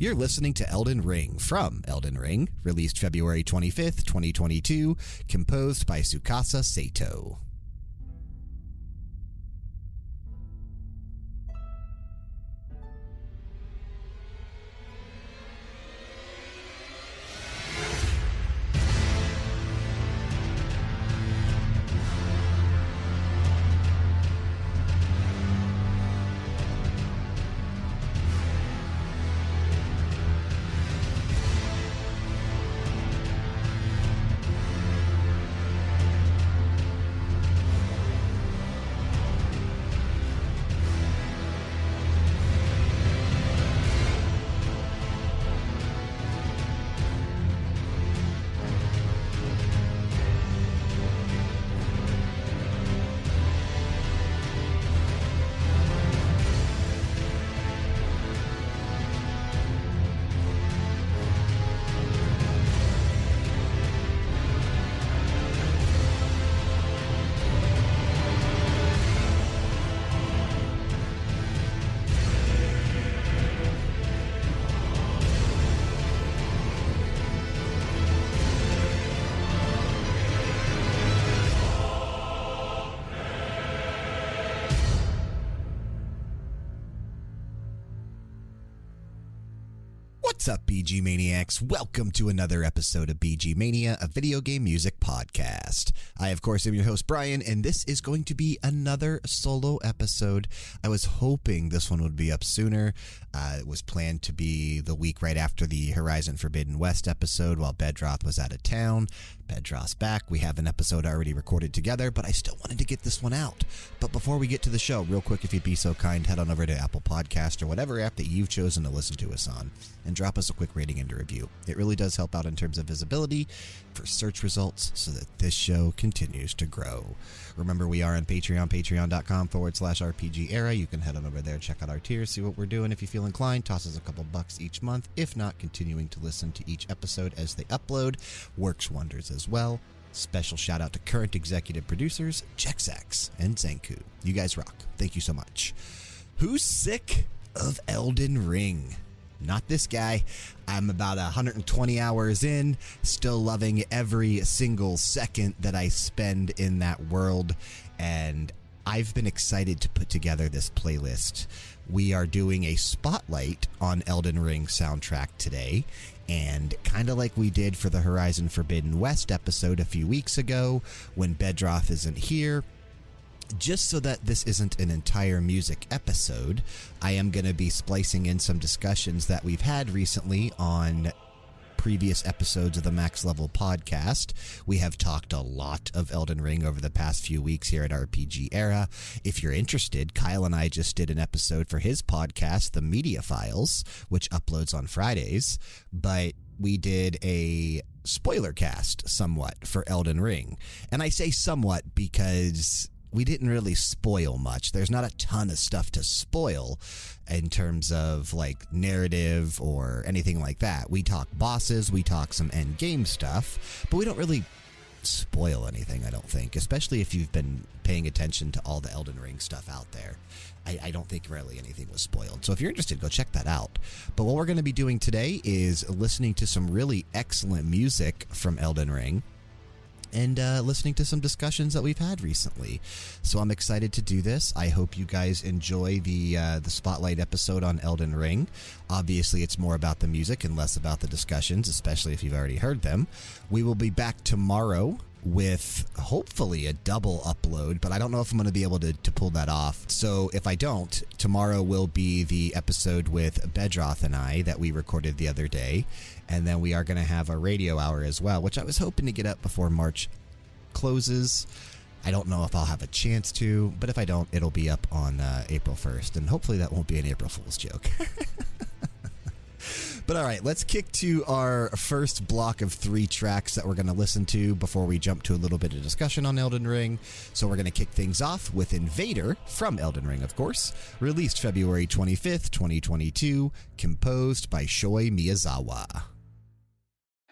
You're listening to Elden Ring from Elden Ring, released February 25th, 2022, composed by Tsukasa Sato. Welcome to another episode of VG Mania, a video game music podcast. I, of course, am your host, Brian, and this is going to be another solo episode. I was hoping this one would be up sooner. Uh, it was planned to be the week right after the Horizon Forbidden West episode while Bedroth was out of town. Bedroth's back. We have an episode already recorded together, but I still wanted to get this one out. But before we get to the show, real quick, if you'd be so kind, head on over to Apple Podcast or whatever app that you've chosen to listen to us on and drop us a quick rating and a review. It really does help out in terms of visibility for search results so that this show continues to grow. Remember, we are on Patreon, patreon.com forward slash RPG era. You can head on over there, check out our tiers, see what we're doing. If you feel inclined, toss us a couple bucks each month. If not, continuing to listen to each episode as they upload works wonders as well. Special shout out to current executive producers, Jexax and Zenku. You guys rock. Thank you so much. Who's sick of Elden Ring? Not this guy. I'm about 120 hours in, still loving every single second that I spend in that world. And I've been excited to put together this playlist. We are doing a spotlight on Elden Ring soundtrack today. And kind of like we did for the Horizon Forbidden West episode a few weeks ago, when Bedroth isn't here, just so that this isn't an entire music episode, I am going to be splicing in some discussions that we've had recently on previous episodes of the Max Level podcast. We have talked a lot of Elden Ring over the past few weeks here at RPG Era. If you're interested, Kyle and I just did an episode for his podcast, The Media Files, which uploads on Fridays, but we did a spoiler cast somewhat for Elden Ring. And I say somewhat because we didn't really spoil much. There's not a ton of stuff to spoil in terms of like narrative or anything like that. We talk bosses, we talk some end game stuff, but we don't really spoil anything, I don't think, especially if you've been paying attention to all the Elden Ring stuff out there. I, I, don't think really anything was spoiled. So if you're interested, go check that out. But what we're going to be doing today is listening to some really excellent music from Elden Ring and uh, listening to some discussions that we've had recently. So I'm excited to do this. I hope you guys enjoy the uh, the spotlight episode on Elden Ring. Obviously, it's more about the music and less about the discussions, especially if you've already heard them. We will be back tomorrow with hopefully a double upload, but I don't know if I'm going to be able to, to pull that off. So if I don't, tomorrow will be the episode with Bedroth and I that we recorded the other day. And then we are going to have a radio hour as well, which I was hoping to get up before March closes. I don't know if I'll have a chance to, but if I don't, it'll be up on uh, April 1st. And hopefully that won't be an April Fool's joke. But all right, let's kick to our first block of three tracks that we're going to listen to before we jump to a little bit of discussion on Elden Ring. So we're going to kick things off with Invader from Elden Ring, of course, released February 25th, 2022, composed by Shoei Miyazawa.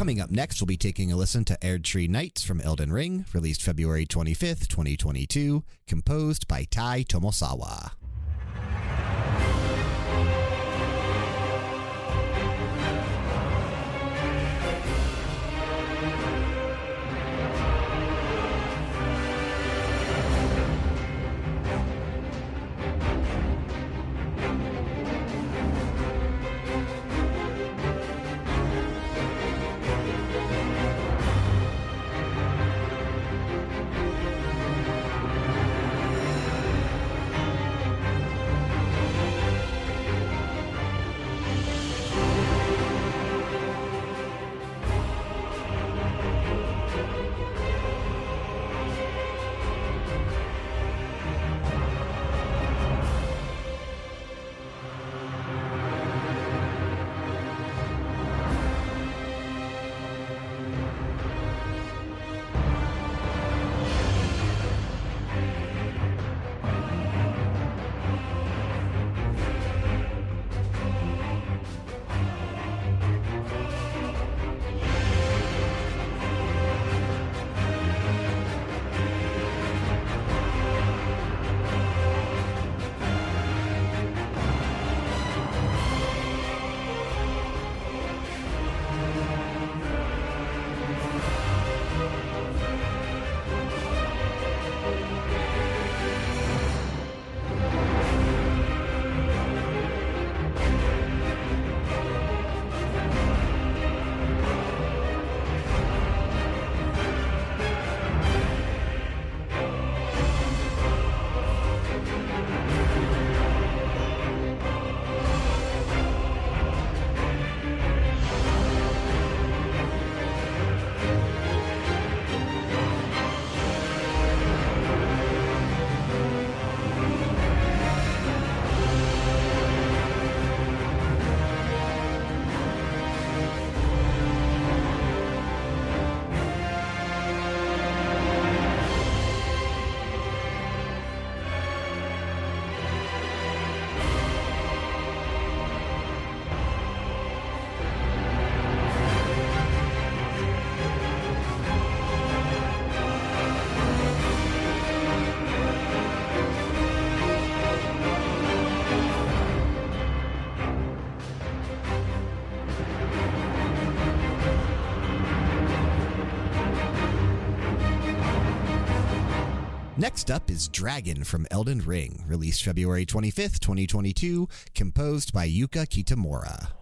Coming up next, we'll be taking a listen to Erdtree Nights from Elden Ring, released February 25th, 2022, composed by Tai Tomisawa. Next up is Dragon from Elden Ring, released February 25th, 2022, composed by Yuka Kitamura.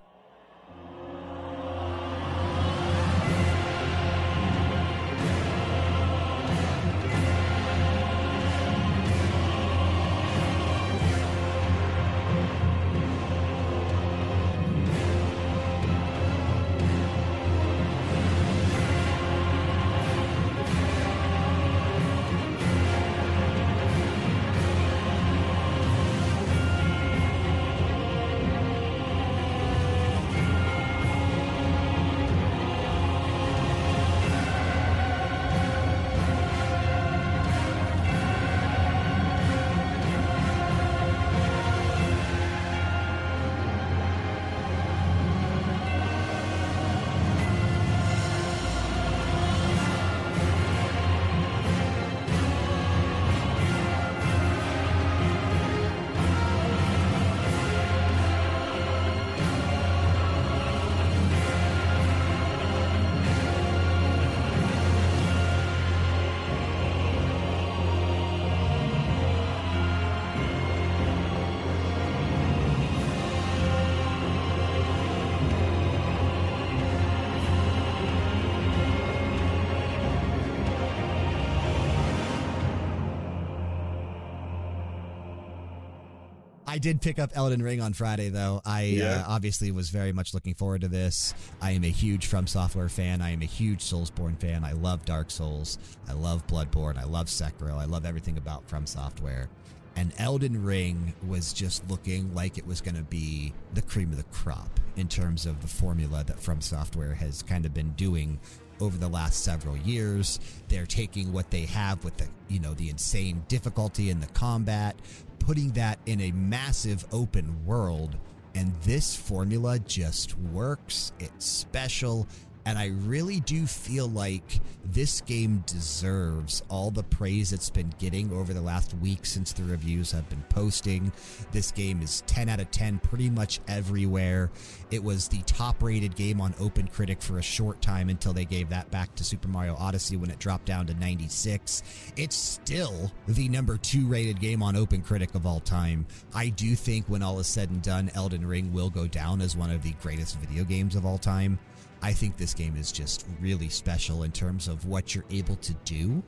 I did pick up Elden Ring on Friday, though. I Yeah. uh, obviously was very much looking forward to this. I am a huge From Software fan. I am a huge Soulsborne fan. I love Dark Souls. I love Bloodborne. I love Sekiro. I love everything about From Software. And Elden Ring was just looking like it was going to be the cream of the crop in terms of the formula that From Software has kind of been doing over the last several years. They're taking what they have with the, you know, the insane difficulty in the combat, putting that in a massive open world, and this formula just works. It's special. And I really do feel like this game deserves all the praise it's been getting over the last week since the reviews have been posting. This game is 10 out of 10 pretty much everywhere. It was the top rated game on OpenCritic for a short time until they gave that back to Super Mario Odyssey when it dropped down to 96. It's still the number two rated game on OpenCritic of all time. I do think when all is said and done, Elden Ring will go down as one of the greatest video games of all time. I think this game is just really special in terms of what you're able to do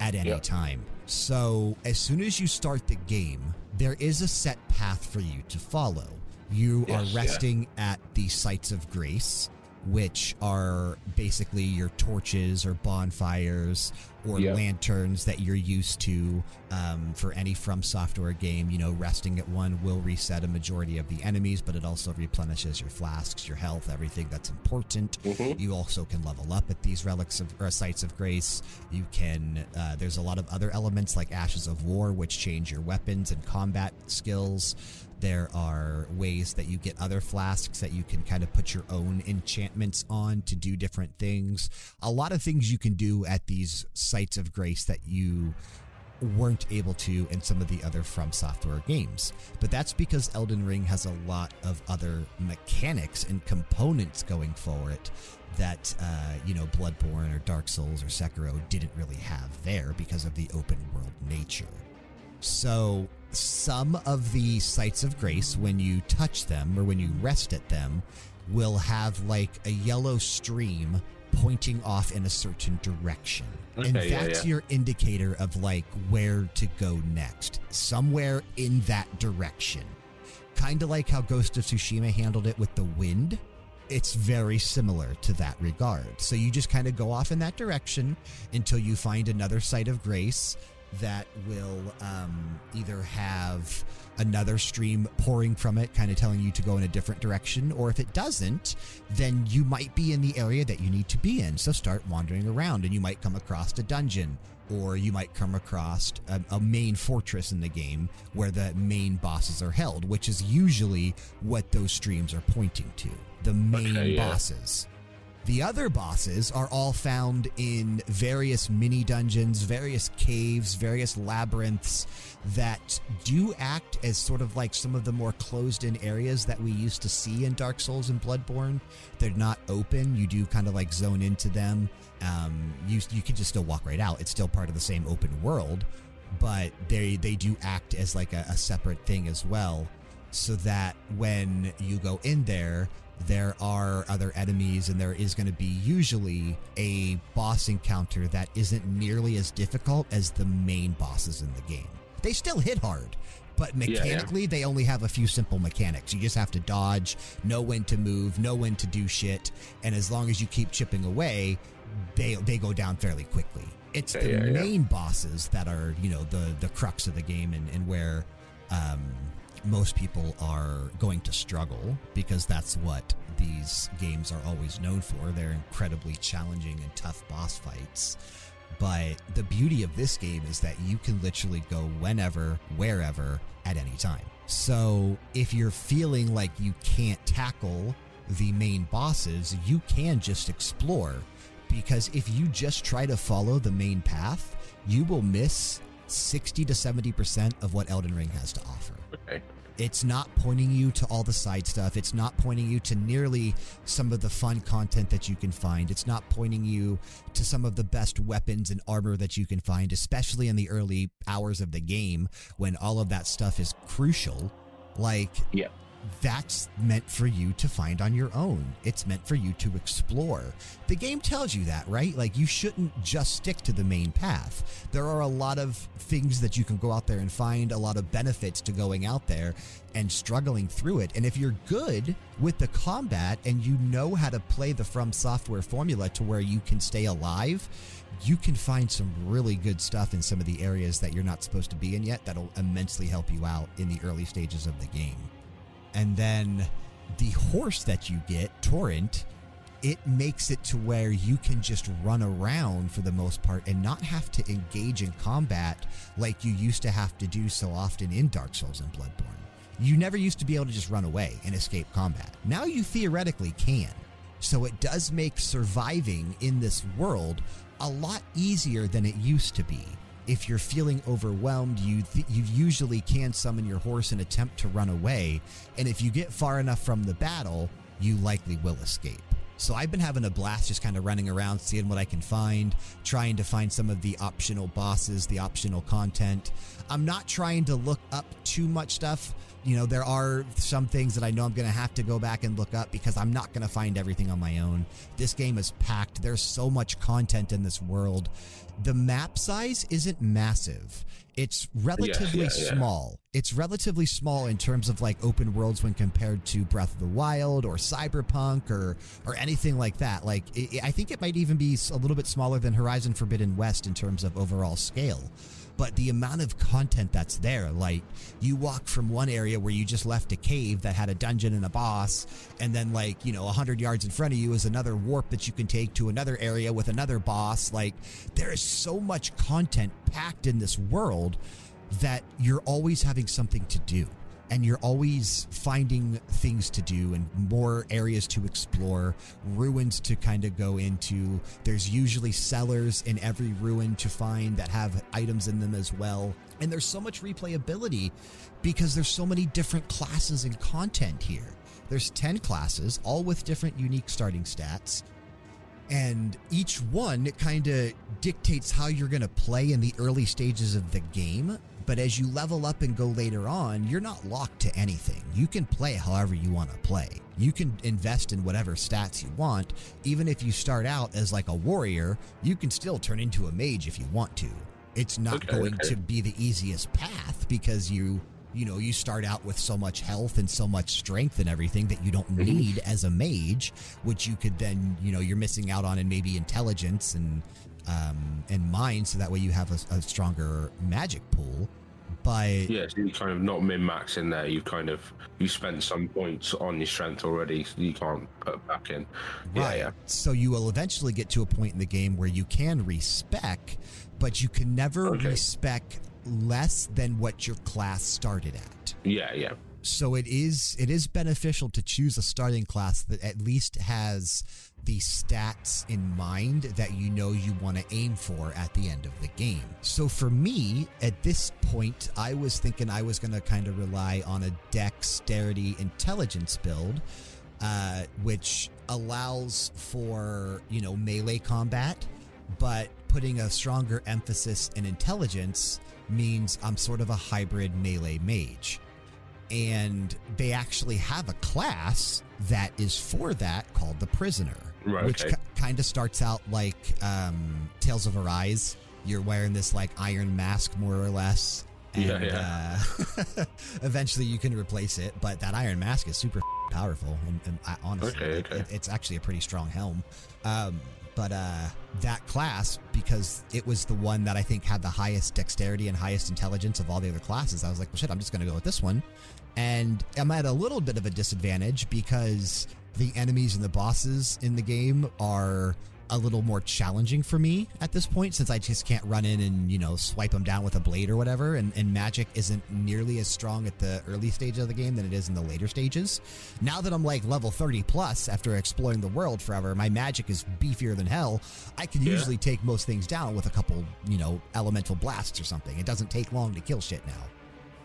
at any Yep. time. So, as soon as you start the game, there is a set path for you to follow. You Yes, are yeah. resting at the sites of grace, which are basically your torches or bonfires or Yep. lanterns that you're used to um, for any From Software game. You know, resting at one will reset a majority of the enemies, but it also replenishes your flasks, your health, everything that's important. Mhm. You also can level up at these relics of or sites of grace. You can. Uh, there's a lot of other elements like Ashes of War, which change your weapons and combat skills. There are ways that you get other flasks that you can kind of put your own enchantments on to do different things. A lot of things you can do at these sites of grace that you weren't able to in some of the other From Software games. But that's because Elden Ring has a lot of other mechanics and components going for it that, uh, you know, Bloodborne or Dark Souls or Sekiro didn't really have there because of the open world nature. So, some of the sites of grace, when you touch them or when you rest at them, will have like a yellow stream pointing off in a certain direction. and Okay, yeah, that's yeah. your indicator of like where to go next, somewhere in that direction. Kind of like how Ghost of Tsushima handled it with the wind. It's very similar to that regard. So you just kind of go off in that direction until you find another site of grace that will um, either have another stream pouring from it, kind of telling you to go in a different direction, or if it doesn't, then you might be in the area that you need to be in. So start wandering around, and you might come across a dungeon, or you might come across a, a main fortress in the game where the main bosses are held, which is usually what those streams are pointing to the main Okay, yeah. bosses. The other bosses are all found in various mini dungeons, various caves, various labyrinths that do act as sort of like some of the more closed in areas that we used to see in Dark Souls and Bloodborne. They're not open. You do kind of like zone into them. Um, you, you can just still walk right out. It's still part of the same open world, but they, they do act as like a, a separate thing as well so that when you go in there, there are other enemies, and there is going to be usually a boss encounter that isn't nearly as difficult as the main bosses in the game. They still hit hard, but yeah. mechanically, they only have a few simple mechanics. You just have to dodge, know when to move, know when to do shit, and as long as you keep chipping away, they they go down fairly quickly. It's the yeah, yeah. main bosses that are you know the the crux of the game and, and where um, most people are going to struggle because that's what these games are always known for. They're incredibly challenging and tough boss fights. But the beauty of this game is that you can literally go whenever, wherever, at any time. So if you're feeling like you can't tackle the main bosses, you can just explore. Because if you just try to follow the main path, you will miss 60 to 70% of what Elden Ring has to offer. Okay. It's not pointing you to all the side stuff. It's not pointing you to nearly some of the fun content that you can find. It's not pointing you to some of the best weapons and armor that you can find, especially in the early hours of the game when all of that stuff is crucial. Like, Yeah. That's meant for you to find on your own. It's meant for you to explore. The game tells you that, right? Like, you shouldn't just stick to the main path. There are a lot of things that you can go out there and find, a lot of benefits to going out there and struggling through it. And if you're good with the combat and you know how to play the From Software formula to where you can stay alive, you can find some really good stuff in some of the areas that you're not supposed to be in yet that'll immensely help you out in the early stages of the game and then the horse that you get, Torrent, it makes it to where you can just run around for the most part and not have to engage in combat like you used to have to do so often in Dark Souls and Bloodborne. You never used to be able to just run away and escape combat. Now you theoretically can. So it does make surviving in this world a lot easier than it used to be. If you're feeling overwhelmed, you you usually can summon your horse and attempt to run away, and if you get far enough from the battle, you likely will escape. So I've been having a blast just kind of running around, seeing what I can find, trying to find some of the optional bosses, the optional content. I'm not trying to look up too much stuff. You know, there are some things that I know I'm going to have to go back and look up because I'm not going to find everything on my own. This game is packed. There's so much content in this world. The map size isn't massive it's relatively yeah, yeah, small. It's relatively small in terms of like open worlds when compared to Breath of the Wild or Cyberpunk or or anything like that. Like it, I think it might even be a little bit smaller than Horizon Forbidden West in terms of overall scale but the amount of content that's there like you walk from one area where you just left a cave that had a dungeon and a boss and then like you know 100 yards in front of you is another warp that you can take to another area with another boss. Like there is so much content packed in this world that you're always having something to do and you're always finding things to do and more areas to explore, ruins to kind of go into. There's usually cellars in every ruin to find that have items in them as well. And there's so much replayability because there's so many different classes and content here. There's 10 classes, all with different unique starting stats. And each one kind of dictates how you're going to play in the early stages of the game but as you level up and go later on, you're not locked to anything. You can play however you want to play. You can invest in whatever stats you want. Even if you start out as like a warrior, you can still turn into a mage if you want to. It's not okay, going okay. to be the easiest path because you you know, you start out with so much health and so much strength and everything that you don't mm-hmm. need as a mage, which you could then, you know, you're missing out on in maybe intelligence and um, and mind, so that way you have a, a stronger magic pool. But yeah, so you kind of not min max in there. You kind of you spent some points on your strength already, so you can't put back in. Right. Yeah, yeah. So you will eventually get to a point in the game where you can respec, but you can never okay. respec less than what your class started at. Yeah, yeah. So it is it is beneficial to choose a starting class that at least has the stats in mind that you know you want to aim for at the end of the game. So for me, at this point, I was thinking I was going to kind of rely on a dexterity intelligence build, uh, which allows for, you know, melee combat, but putting a stronger emphasis in intelligence means I'm sort of a hybrid melee mage and they actually have a class that is for that called the prisoner right, which okay. kind of starts out like um, Tales of Arise. You're wearing this like iron mask, more or less. And, yeah, yeah. Uh, eventually, you can replace it, but that iron mask is super powerful. And, and I, honestly, okay, okay. It, it's actually a pretty strong helm. Um, but uh, that class, because it was the one that I think had the highest dexterity and highest intelligence of all the other classes, I was like, well, shit, I'm just going to go with this one. And I'm at a little bit of a disadvantage because the enemies and the bosses in the game are a little more challenging for me at this point since I just can't run in and, you know, swipe them down with a blade or whatever. And, and magic isn't nearly as strong at the early stage of the game than it is in the later stages. Now that I'm like level 30 plus after exploring the world forever, my magic is beefier than hell. I can yeah. usually take most things down with a couple, you know, elemental blasts or something. It doesn't take long to kill shit now.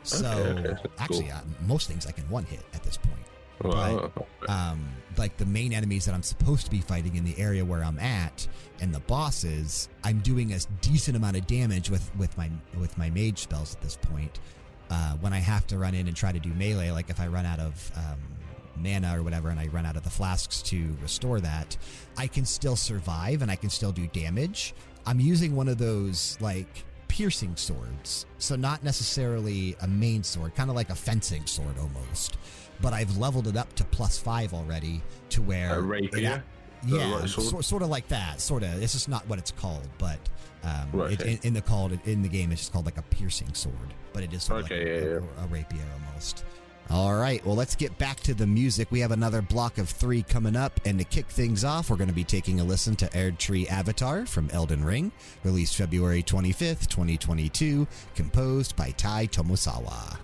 So, okay, okay. actually, cool. uh, most things I can one hit at this point. Wow. But, um, like the main enemies that I'm supposed to be fighting in the area where I'm at, and the bosses, I'm doing a decent amount of damage with with my with my mage spells at this point. Uh, when I have to run in and try to do melee, like if I run out of um, mana or whatever, and I run out of the flasks to restore that, I can still survive and I can still do damage. I'm using one of those like piercing swords, so not necessarily a main sword, kind of like a fencing sword almost but I've leveled it up to plus five already to where. A rapier? yeah, so, sort of like that. Sort of. This is not what it's called, but um, right, it, in, in, the called in the game, it's just called like a piercing sword, but it is sort okay, of like yeah, a, yeah. a, rapier almost. All right, well, let's get back to the music. We have another block of three coming up, and to kick things off, we're going to be taking a listen to Erdtree Avatar from Elden Ring, released February 25th, 2022, composed by Tai Tomisawa.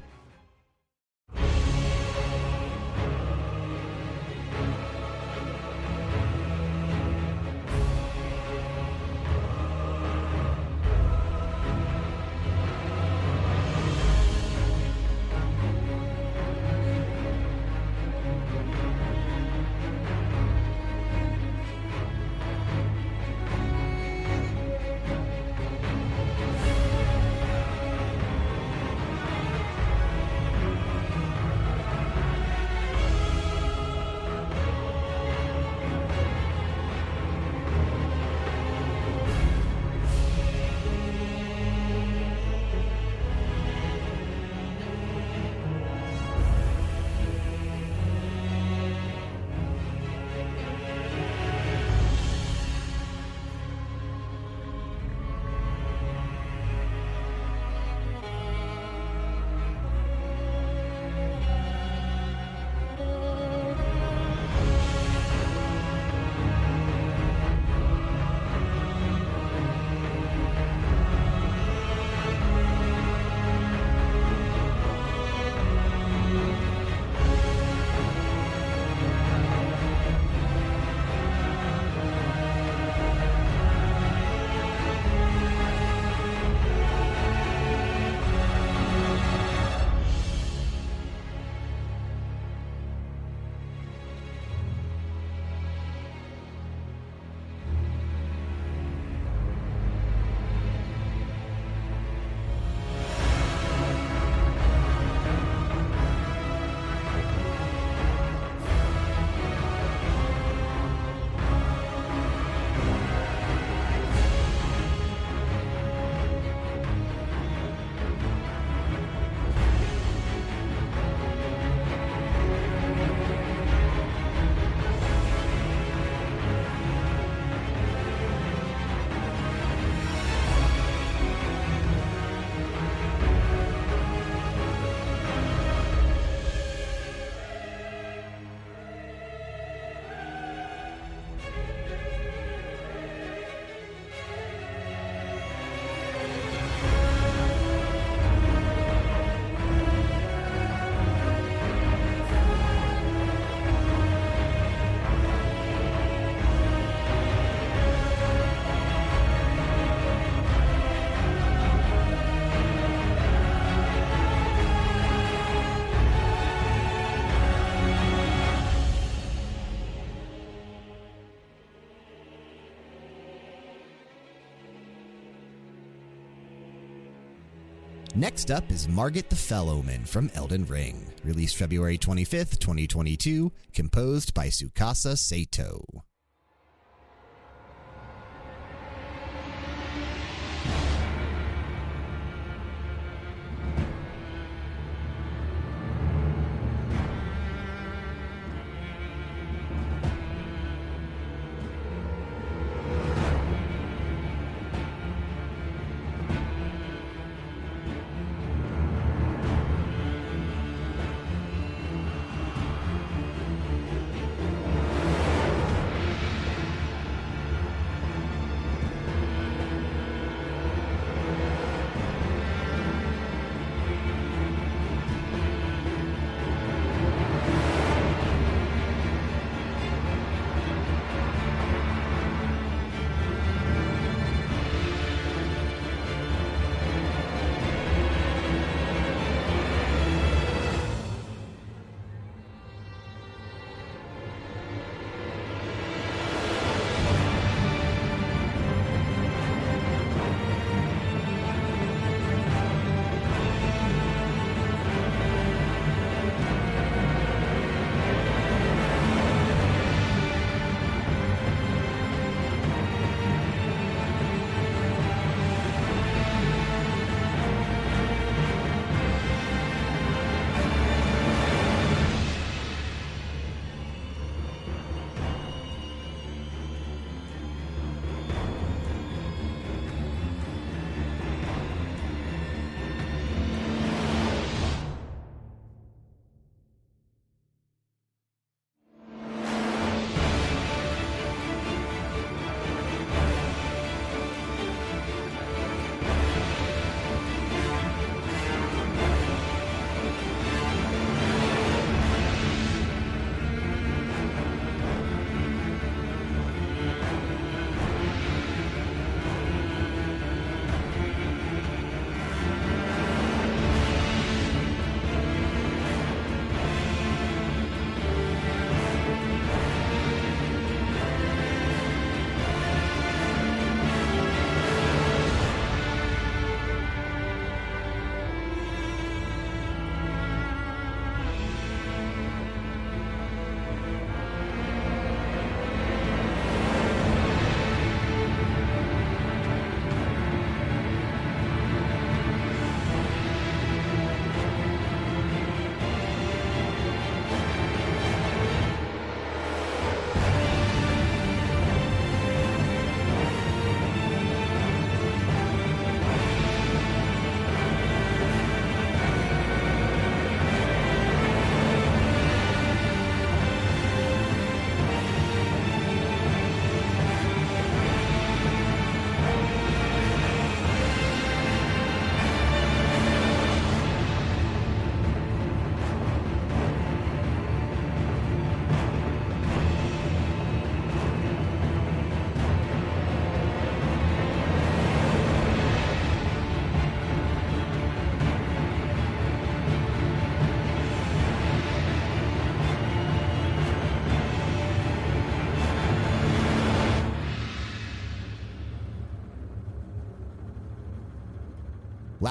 Next up is Margit the Fell-Omen from Elden Ring, released February 25th, 2022, composed by Tsukasa Sato.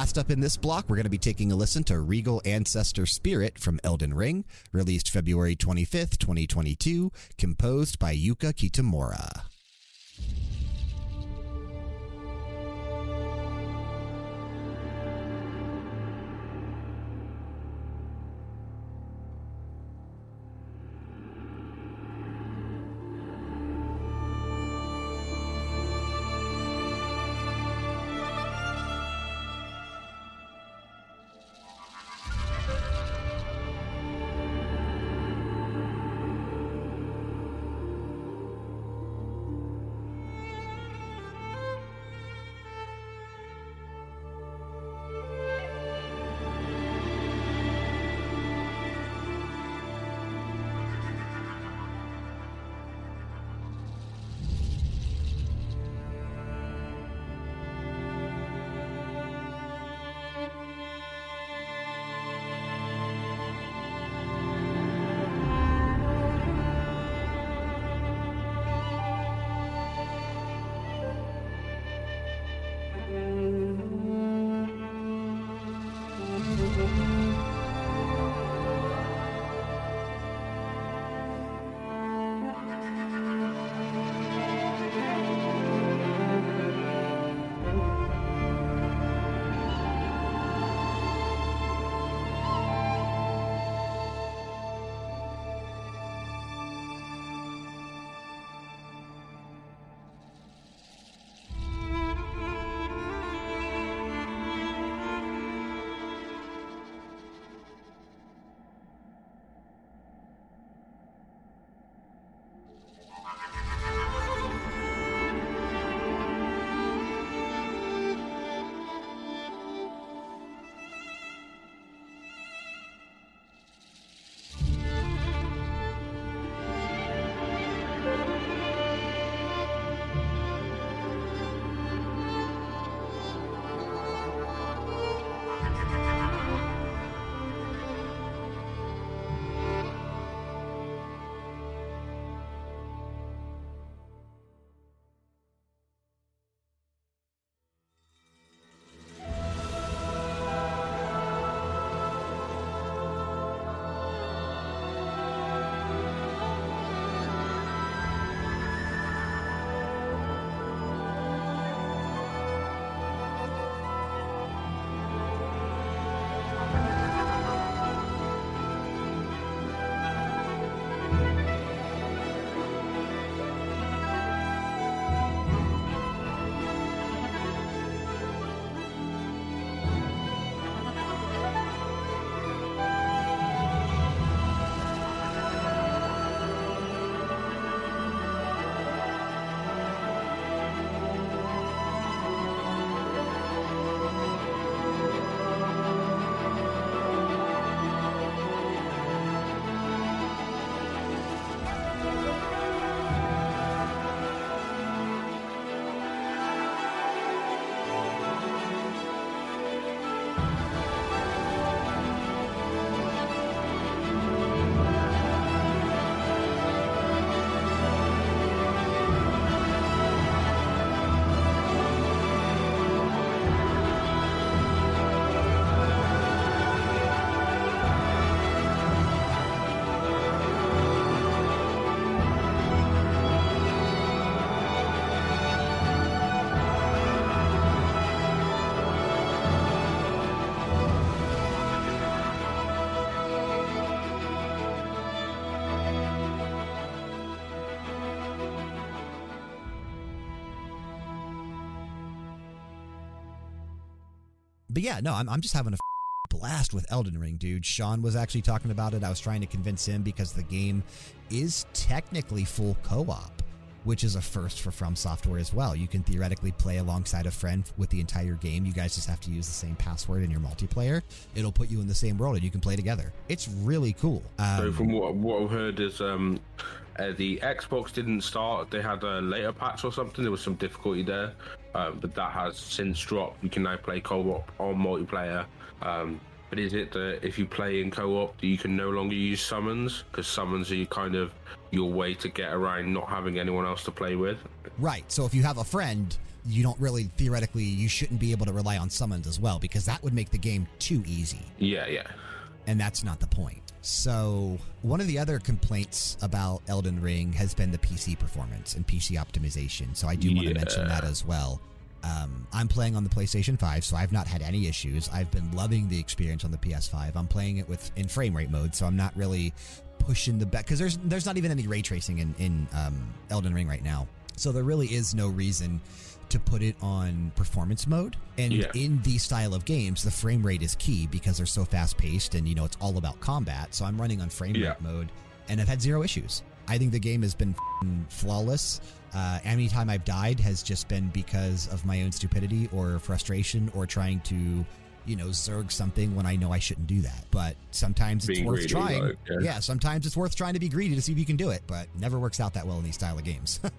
Last up in this block, we're going to be taking a listen to Regal Ancestor Spirit from Elden Ring, released February 25th, 2022, composed by Yuka Kitamura. But yeah, no, I'm, I'm just having a blast with Elden Ring, dude. Sean was actually talking about it. I was trying to convince him because the game is technically full co op, which is a first for From Software as well. You can theoretically play alongside a friend with the entire game. You guys just have to use the same password in your multiplayer. It'll put you in the same world and you can play together. It's really cool. Um, so from what, what I've heard is um, uh, the Xbox didn't start. They had a later patch or something. There was some difficulty there, um, but that has since dropped. You can now play co-op on multiplayer. Um, but is it that if you play in co-op, you can no longer use summons because summons are kind of your way to get around not having anyone else to play with? Right. So if you have a friend, you don't really theoretically you shouldn't be able to rely on summons as well because that would make the game too easy. Yeah, yeah. And that's not the point. So, one of the other complaints about Elden Ring has been the PC performance and PC optimization. So, I do want to mention that as well. Um, I'm playing on the PlayStation 5, so I've not had any issues. I've been loving the experience on the PS5. I'm playing it with in frame rate mode, so I'm not really pushing the back because there's there's not even any ray tracing in in um, Elden Ring right now. So there really is no reason to put it on performance mode. And Yeah. in these style of games, the frame rate is key because they're so fast paced and you know it's all about combat. So I'm running on frame Yeah. rate mode and I've had zero issues. I think the game has been flawless. Uh, any time I've died has just been because of my own stupidity or frustration or trying to, you know, zerg something when I know I shouldn't do that. But sometimes it's Being worth greedy, trying. like, yeah. yeah, sometimes it's worth trying to be greedy to see if you can do it, but never works out that well in these style of games.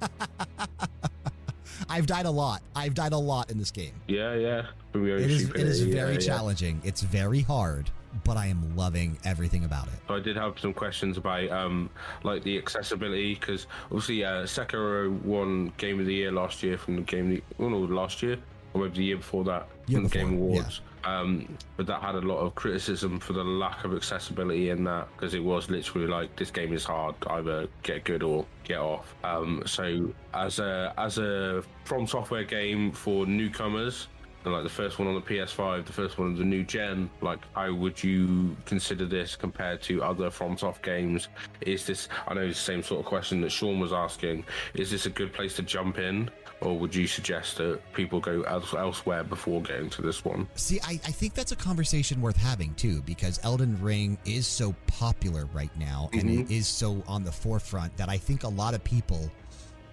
I've died a lot. I've died a lot in this game. Yeah, yeah. From your own It is, it is very yeah, yeah. challenging. It's very hard, but I am loving everything about it. So I did have some questions about um, like the accessibility because obviously uh, Sekiro won Game of the Year last year from the Game, of the, oh no, last year or maybe the year before that Year from the Game before, yeah. Awards. Um, but that had a lot of criticism for the lack of accessibility in that because it was literally like this game is hard, either get good or get off. Um, so as a as a From Software game for newcomers, and like the first one on the PS5, the first one on the new gen, like how would you consider this compared to other FromSoft games? Is this I know it's the same sort of question that Sean was asking. Is this a good place to jump in? Or would you suggest that people go elsewhere before getting to this one? See, I, I think that's a conversation worth having too, because Elden Ring is so popular right now and mm-hmm. it is so on the forefront that I think a lot of people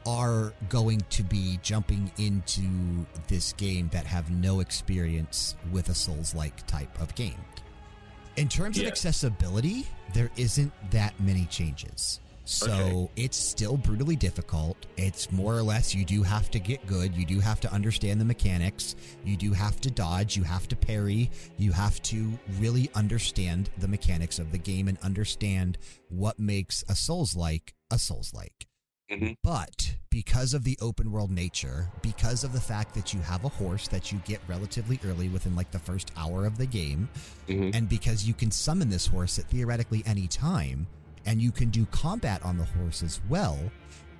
are going to be jumping into this game that have no experience with a Souls like type of game. In terms of accessibility, there isn't that many changes. So Okay. it's still brutally difficult. It's more or less you do have to get good. You do have to understand the mechanics. You do have to dodge. You have to parry. You have to really understand the mechanics of the game and understand what makes a Souls like a Souls like. Mhm. But because of the open world nature, because of the fact that you have a horse that you get relatively early within like the first hour of the game, Mhm. and because you can summon this horse at theoretically any time, and you can do combat on the horse as well,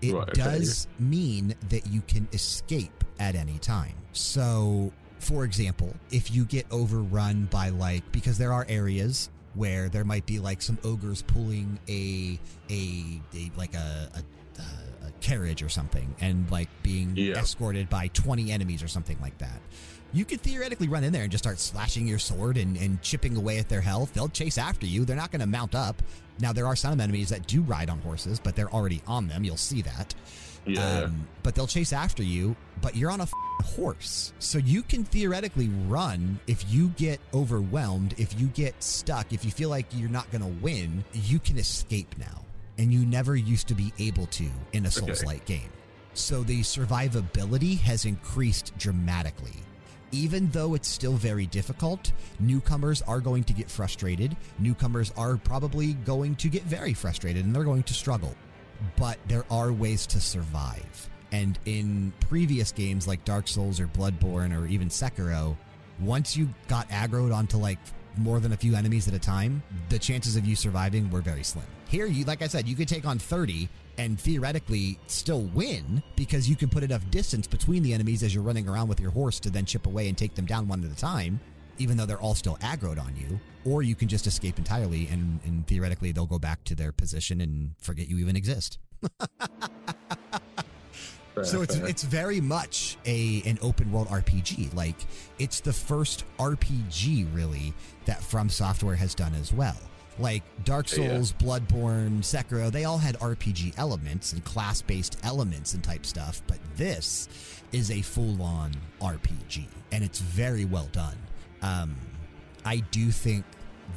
it Right, okay. does mean that you can escape at any time. So, for example, if you get overrun by like, because there are areas where there might be like some ogres pulling a a, a like a, a carriage or something and like being Yeah. escorted by 20 enemies or something like that. You could theoretically run in there and just start slashing your sword and, and chipping away at their health. They'll chase after you. They're not going to mount up. Now, there are some enemies that do ride on horses, but they're already on them. You'll see that. Yeah. Um, but they'll chase after you, but you're on a horse. So you can theoretically run if you get overwhelmed, if you get stuck, if you feel like you're not going to win, you can escape now. And you never used to be able to in a Souls like game. So the survivability has increased dramatically. Even though it's still very difficult, newcomers are going to get frustrated. Newcomers are probably going to get very frustrated and they're going to struggle but there are ways to survive. And in previous games like Dark Souls or Bloodborne or even Sekiro, once you got aggroed onto like more than a few enemies at a time, the chances of you surviving were very slim. Here, you like I said, you could take on 30 and theoretically still win because you can put enough distance between the enemies as you're running around with your horse to then chip away and take them down one at a time, even though they're all still aggroed on you. Or you can just escape entirely and, and theoretically they'll go back to their position and forget you even exist. so it's it's very much a an open world RPG. Like it's the first RPG really that From Software has done as well. Like Dark Yeah. Souls, Bloodborne, Sekiro, they all had RPG elements and class based elements and type stuff, but this is a full on RPG and it's very well done. Um, I do think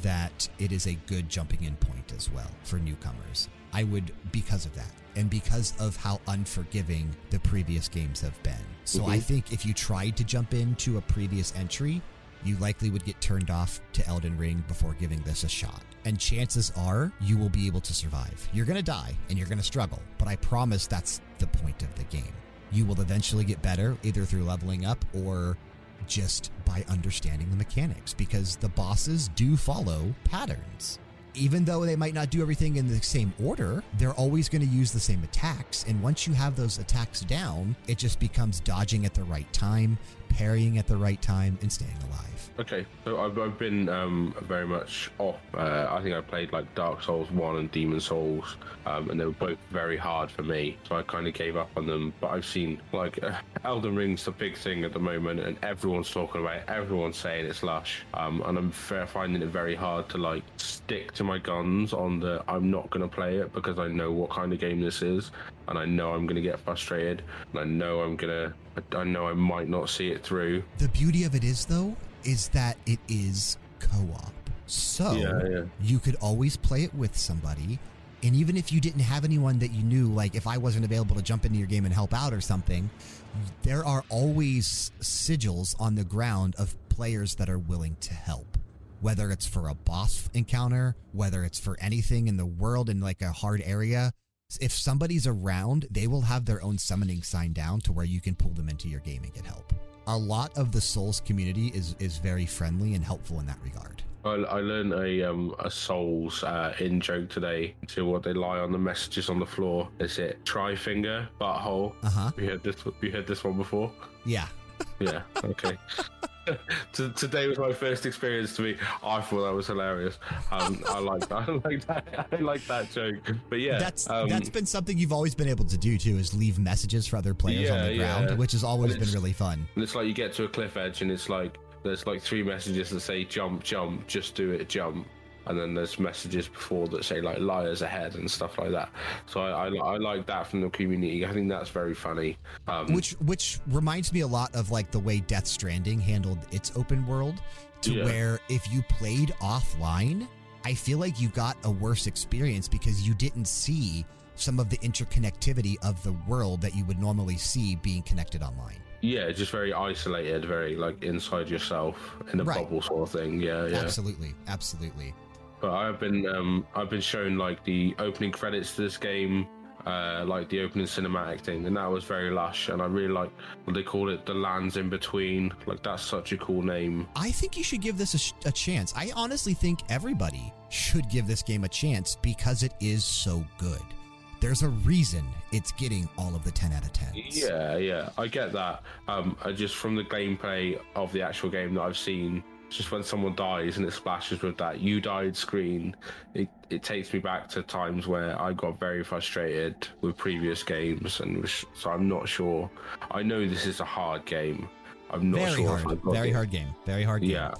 that it is a good jumping in point as well for newcomers. I would, because of that, and because of how unforgiving the previous games have been. So I Mhm. think if you tried to jump into a previous entry, you likely would get turned off to Elden Ring before giving this a shot. And chances are you will be able to survive. You're going to die and you're going to struggle, but I promise that's the point of the game. You will eventually get better either through leveling up or just by understanding the mechanics because the bosses do follow patterns. Even though they might not do everything in the same order, they're always going to use the same attacks. And once you have those attacks down, it just becomes dodging at the right time, parrying at the right time, and staying alive. Okay, so I've, I've been um, very much off. Uh, I think I played like Dark Souls 1 and Demon Souls, um, and they were both very hard for me, so I kind of gave up on them. But I've seen like uh, Elden Ring's the big thing at the moment, and everyone's talking about it, everyone's saying it's lush, um, and I'm finding it very hard to like stick to my guns on the I'm not going to play it because I know what kind of game this is, and I know I'm going to get frustrated, and I know I'm going to, I know I might not see it through. The beauty of it is, though, is that it is co op. So Yeah, yeah. you could always play it with somebody. And even if you didn't have anyone that you knew, like if I wasn't available to jump into your game and help out or something, there are always sigils on the ground of players that are willing to help. Whether it's for a boss encounter, whether it's for anything in the world in like a hard area, if somebody's around, they will have their own summoning sign down to where you can pull them into your game and get help. A lot of the Souls community is is very friendly and helpful in that regard. I, I learned a um a Souls uh, in joke today to what they lie on the messages on the floor. Is it try finger butthole? Uh huh. You heard this? You heard this one before? Yeah. Yeah. Okay. Today was my first experience to me. I thought that was hilarious. Um, I like I like that. I like that joke. But yeah, that's um, that's been something you've always been able to do too is leave messages for other players on the ground yeah. which has always been really fun And it's like you get to a cliff edge and it's like there's like three messages that say jump, jump, just do it, jump. And then there's messages before that say like liars ahead and stuff like that. So I, I, I like that from the community. I think that's very funny. Um, which which reminds me a lot of like the way death stranding handled its open world to Yeah. where if you played offline i feel like you got a worse experience because you didn't see some of the interconnectivity of the world that you would normally see being connected online yeah, just very isolated, very like inside yourself in a Right. bubble sort of thing. Yeah, yeah. absolutely absolutely But I've been um, I've been shown like the opening credits to this game, uh, like the opening cinematic thing, and that was very lush. And I really like what they call it, the lands in between. Like that's such a cool name. I think you should give this a, sh- a chance. I honestly think everybody should give this game a chance because it is so good. There's a reason it's getting all of the 10 out of 10. Yeah, yeah, I get that. Um, I just from the gameplay of the actual game that I've seen, just when someone dies and it splashes with that "you died" screen, it it takes me back to times where I got very frustrated with previous games, and so I'm not sure. I know this is a hard game. I'm not Very sure if hard. I've got Very the- hard game. Very hard game. Yeah.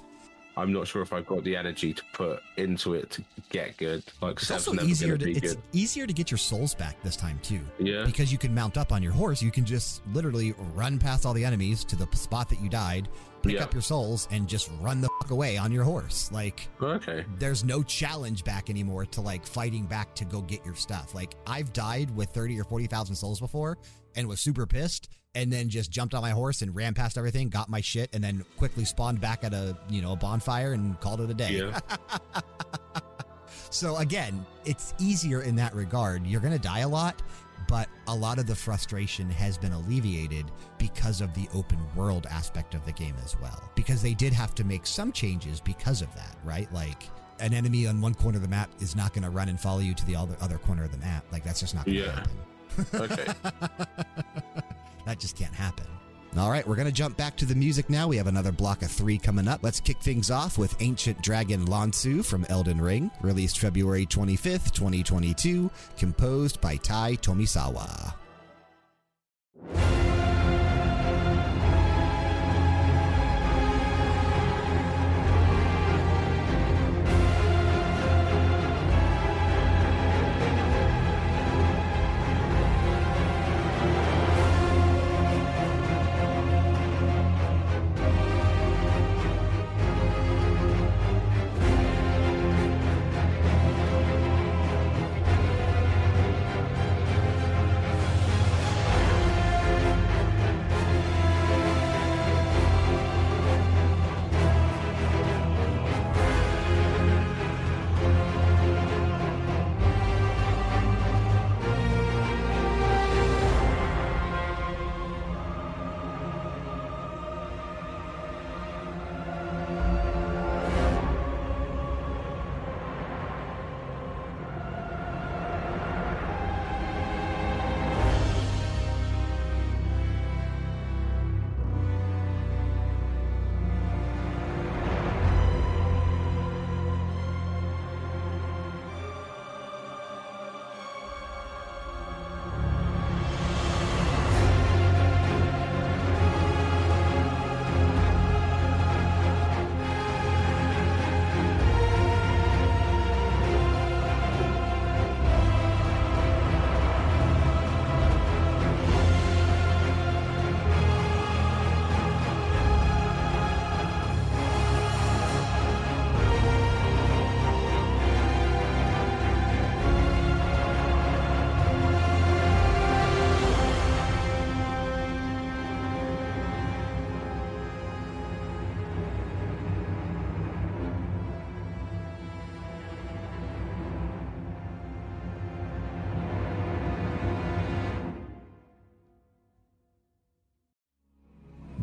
I'm not sure if I've got the energy to put into it to get good. Like It's also easier gonna it's good. easier to get your souls back this time too. Yeah. Because you can mount up on your horse, you can just literally run past all the enemies to the spot that you died, pick Yeah. up your souls, and just run the fuck away on your horse. Like Okay. there's no challenge back anymore to like fighting back to go get your stuff. Like I've died with 30 or 40,000 souls before and was super pissed and then just jumped on my horse and ran past everything, got my shit and then quickly spawned back at a, you know, a bonfire and called it a day. Yeah. So again, it's easier in that regard. You're to die a lot, but a lot of the frustration has been alleviated because of the open world aspect of the game as well. Because they did have to make some changes because of that, right? Like an enemy on one corner of the map is not going to run and follow you to the other other corner of the map. Like that's just not going to Yeah. happen. Okay. that just can't happen. All right, we're going to jump back to the music now. We have another block of three coming up. Let's kick things off with Ancient Dragon Lansseax from Elden Ring, released February 25th, 2022, composed by Tai Tomisawa.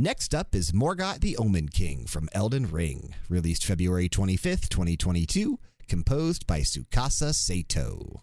Next up is Morgott the Omen King from Elden Ring, released February 25th, 2022, composed by Tsukasa Sato.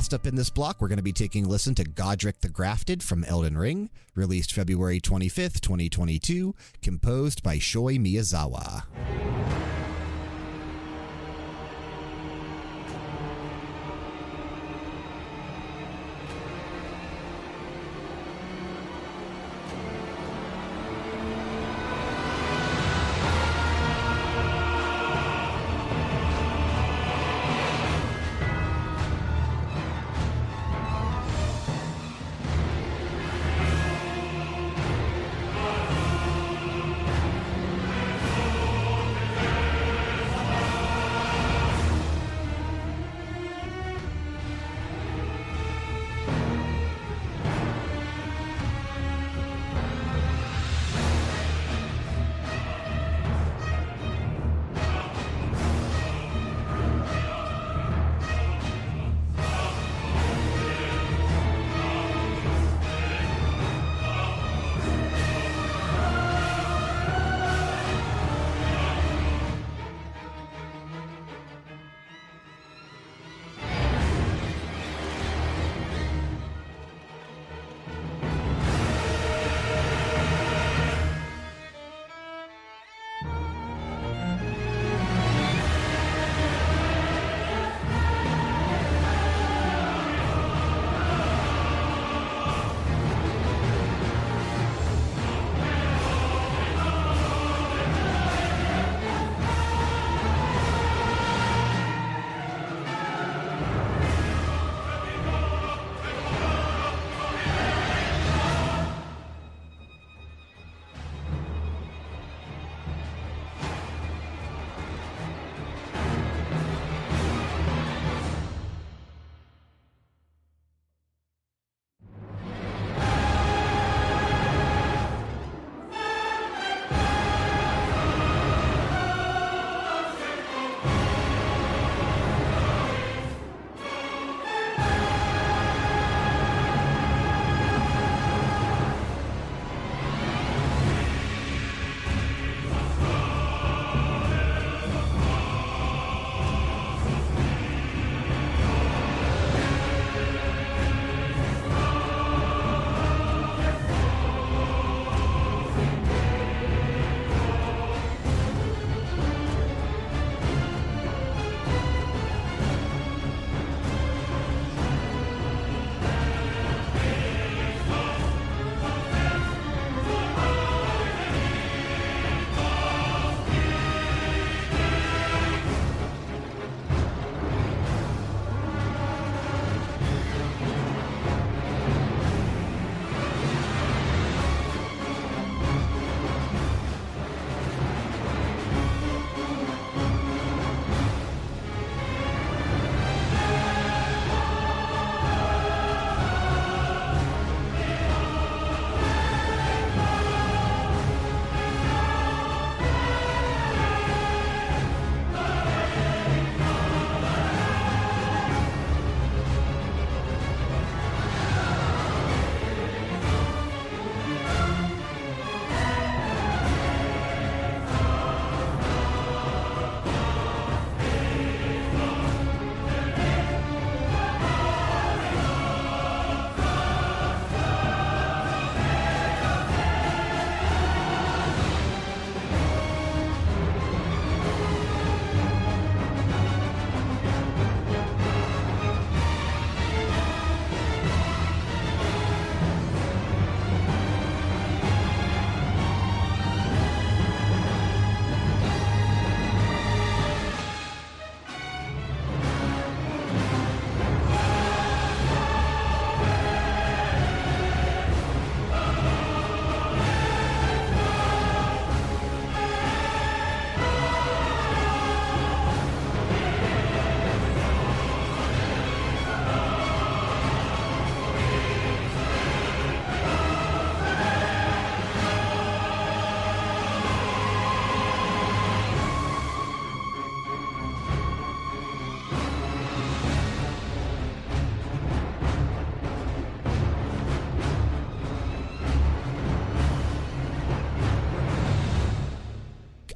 Last up in this block, we're going to be taking a listen to Godrick the Grafted from Elden Ring, released February 25th, 2022, composed by Shoi Miyagawa.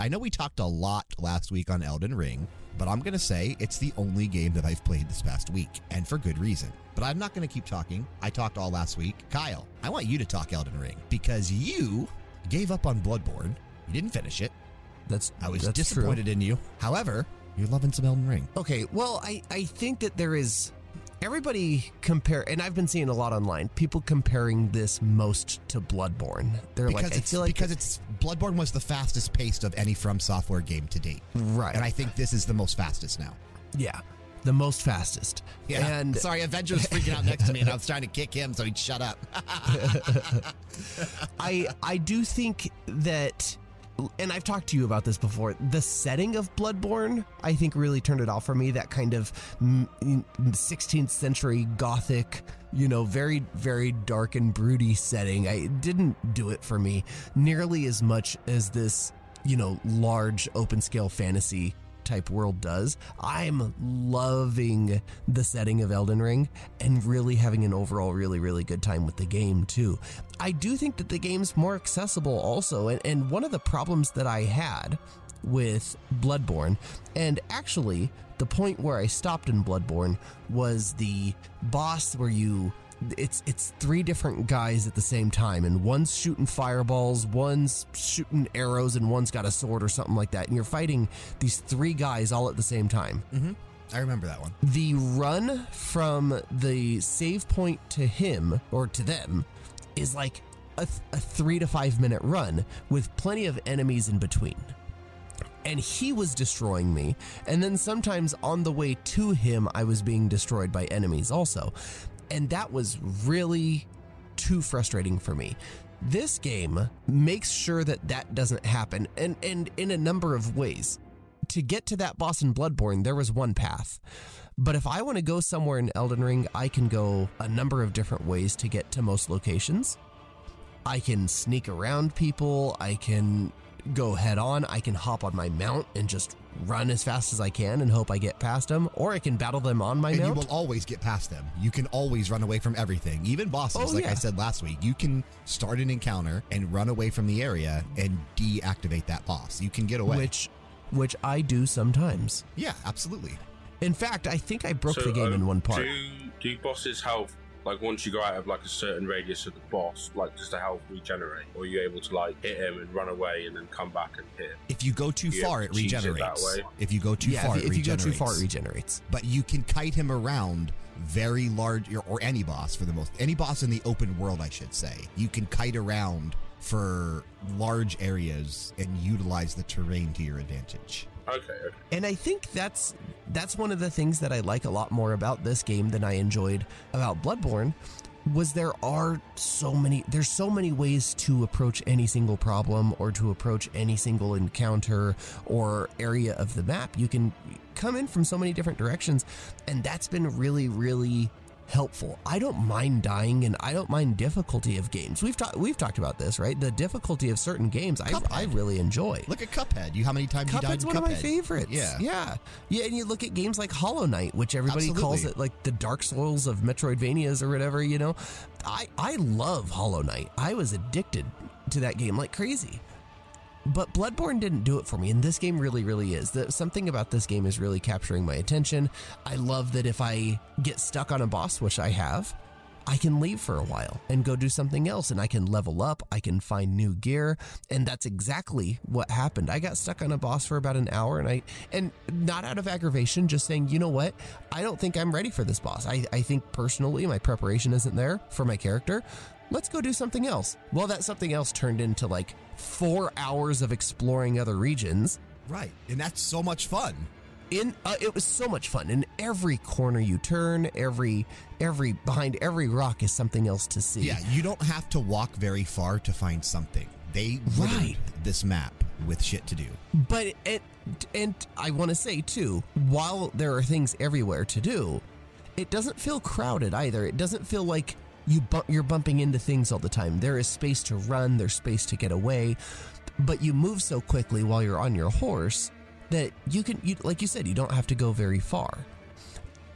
I know we talked a lot last week on Elden Ring, but I'm going to say it's the only game that I've played this past week, and for good reason. But I'm not going to keep talking. I talked all last week. Kyle, I want you to talk Elden Ring because you gave up on Bloodborne. You didn't finish it. That's I was that's disappointed True. in you. However, you're loving some Elden Ring. Okay, well, I I think that there is everybody compare, and I've been seeing a lot online. People comparing this most to Bloodborne. They're Because like, I it's feel like because it's Bloodborne was the fastest paced of any From Software game to date, right, and I think this is the most fastest now. yeah, the most fastest. Yeah. and sorry, Avenger was freaking out next to me, and I was trying to kick him so he'd shut up. I I do think that and I've talked to you about this before. The setting of Bloodborne, I think, really turned it off for me. That kind of mm, 16th century gothic, you know, very, very dark and broody setting. I didn't do it for me nearly as much as this, you know, large open scale fantasy type world does. I'm loving the setting of Elden Ring and really having an overall really, really good time with the game too. I do think that the game's more accessible also. And, and one of the problems that I had with Bloodborne, and actually the point where I stopped in Bloodborne was the boss where you it's it's three different guys at the same time and one's shooting fireballs one's shooting arrows and one's got a sword or something like that and you're fighting these three guys all at the same time mm-hmm. I remember that one. the run from the save point to him or to them is like a, a three to five minute run with plenty of enemies in between and he was destroying me. And then sometimes on the way to him, I was being destroyed by enemies also. And that was really too frustrating for me. This game makes sure that that doesn't happen, and, and in a number of ways. To get to that boss in Bloodborne, there was one path. But if I want to go somewhere in Elden Ring, I can go a number of different ways to get to most locations. I can sneak around people. I can go head on. I can hop on my mount and just run as fast as I can and hope I get past them, or I can battle them on my and mount. you will always get past them. You can always run away from everything, even bosses. Oh, like I said last week, you can start an encounter and run away from the area and deactivate that boss. You can get away. which, which I do sometimes. yeah, absolutely. In fact, I think I broke So, the game um, in one part. Do, do bosses health like once you go out of like a certain radius of the boss, like does the health regenerate, or are you able to like hit him and run away and then come back and hit? him? If you go too Yeah, far, it choose it regenerates. If you go too yeah, far, if, it if you go regenerates. too far, it regenerates. but you can kite him around very large or, or any boss for the most any boss in the open world i should say you can kite around for large areas and utilize the terrain to your advantage Okay. And I think that's that's one of the things that I like a lot more about this game than I enjoyed about Bloodborne was there are so many there's so many ways to approach any single problem or to approach any single encounter or area of the map. You can come in from so many different directions and that's been really really helpful. I don't mind dying and I don't mind difficulty of games. We've talked we've talked about this, right? The difficulty of certain games I, Cuphead. I really enjoy. look at cuphead you how many times you died Cuphead's in one of my Cuphead? favorites. yeah yeah, yeah. And you look at games like Hollow Knight, which everybody calls it like the Dark Souls of Metroidvanias or whatever. You know, I I love Hollow Knight. I was addicted to that game like crazy. But Bloodborne didn't do it for me, and this game really, really is. The, something about this game is really capturing my attention. I love that if I get stuck on a boss, which I have, I can leave for a while and go do something else and I can level up, I can find new gear, and that's exactly what happened. I got stuck on a boss for about an hour and I and not out of aggravation, just saying, you know what? I don't think I'm ready for this boss. I, I think personally my preparation isn't there for my character. Let's go do something else. Well, that something else turned into like four hours of exploring other regions. Right and that's so much fun. In uh, it was so much fun. In every corner you turn every every behind every rock is something else to see. Yeah you don't have to walk very far to find something. They Right. this map with shit to do. But it and i want to say too while there are things everywhere to do it doesn't feel crowded either. It doesn't feel like you bump, you're bumping into things all the time there is space to run there's space to get away but you move so quickly while you're on your horse that you can you like you said you don't have to go very far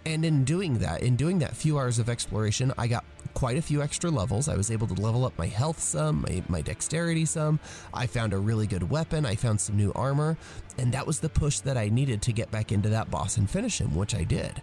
And in doing that, in doing that few hours of exploration, I got quite a few extra levels. I was able to level up my health some, my, my dexterity some. I found a really good weapon. I found some new armor. And that was the push that I needed to get back into that boss and finish him, which I did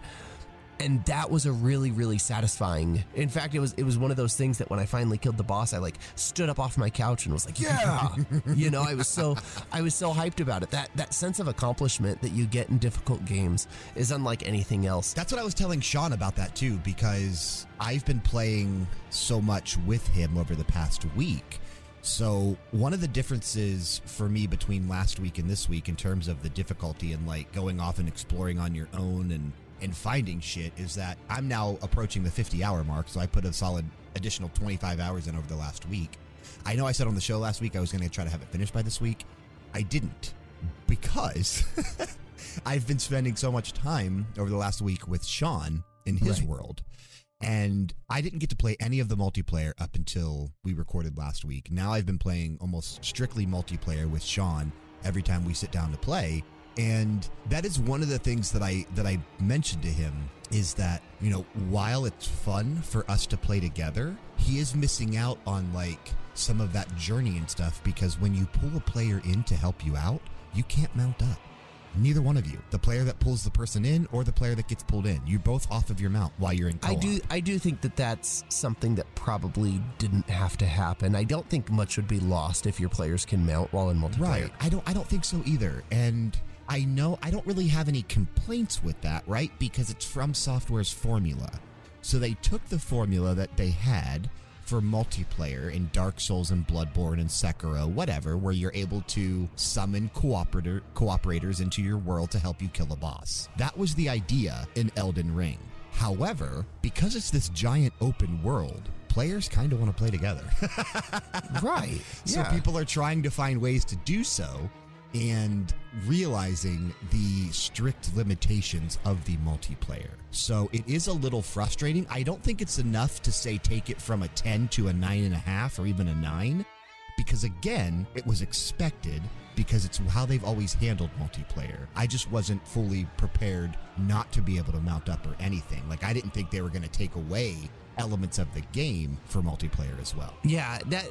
and that was a really really satisfying in fact it was it was one of those things that when i finally killed the boss i like stood up off my couch and was like yeah. You know i was so i was so hyped about it. That that sense of accomplishment that you get in difficult games is unlike anything else. That's what I was telling Sean about that too, because I've been playing so much with him over the past week. So, one of the differences for me between last week and this week in terms of the difficulty and like going off and exploring on your own and and finding shit is that I'm now approaching the 50 hour mark, so I put a solid additional 25 hours in over the last week. I know I said on the show last week I was going to try to have it finished by this week. I didn't because I've been spending so much time over the last week with Sean in his Right. world. And I didn't get to play any of the multiplayer up until we recorded last week. Now I've been playing almost strictly multiplayer with Sean every time we sit down to play. And that is one of the things that I that I mentioned to him is that, you know, while it's fun for us to play together, he is missing out on like some of that journey and stuff because when you pull a player in to help you out, you can't mount up. Neither one of you, the player that pulls the person in or the player that gets pulled in, you're both off of your mount while you're in. I co-op. do I do think that that's something that probably didn't have to happen. I don't think much would be lost if your players can mount while in multiplayer. Right. I don't I don't think so either. And I know I don't really have any complaints with that, right? Because it's FromSoftware's formula. So they took the formula that they had for multiplayer in Dark Souls and Bloodborne and Sekiro, whatever, where you're able to summon cooperator cooperators into your world to help you kill a boss. That was the idea in Elden Ring. However, because it's this giant open world, players kind of want to play together. Right. So yeah. people are trying to find ways to do so and realizing the strict limitations of the multiplayer. So it is a little frustrating. I don't think it's enough to say take it from a 10 to a 9.5 or even a 9, because again, it was expected because it's how they've always handled multiplayer. I just wasn't fully prepared not to be able to mount up or anything. Like, I didn't think they were going to take away elements of the game for multiplayer as well. Yeah, that